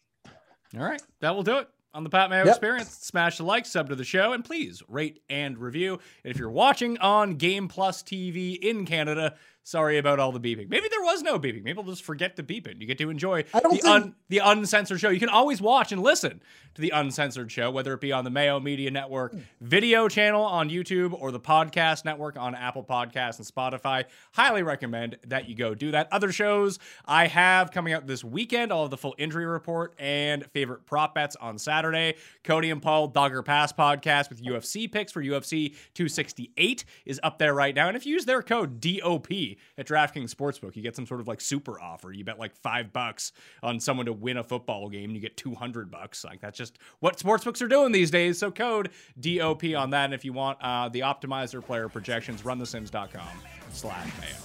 All right, that will do it on the Pat Mayo Yep. Experience. Smash the like, sub to the show, and please rate and review. And if you're watching on Game Plus TV in Canada, sorry about all the beeping. Maybe there was no beeping. Maybe we'll just forget to beep it. You get to enjoy the, think- un, the uncensored show. You can always watch and listen to the uncensored show, whether it be on the Mayo Media Network hmm. video channel on YouTube or the podcast network on Apple Podcasts and Spotify. Highly recommend that you go do that. Other shows I have coming out this weekend, all of the full injury report and favorite prop bets on Saturday. Cody and Paul Dog or Pass podcast with UFC picks for UFC 268 is up there right now. And if you use their code DOP at DraftKings Sportsbook, you get some sort of like super offer. You bet like five bucks on someone to win a football game, you get 200 bucks. Like that's just what sportsbooks are doing these days. So code DOP on that. And if you want uh, the optimizer player projections, runthesims.com slash mayo.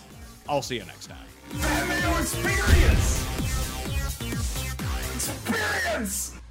I'll see you next time. Experience! Experience!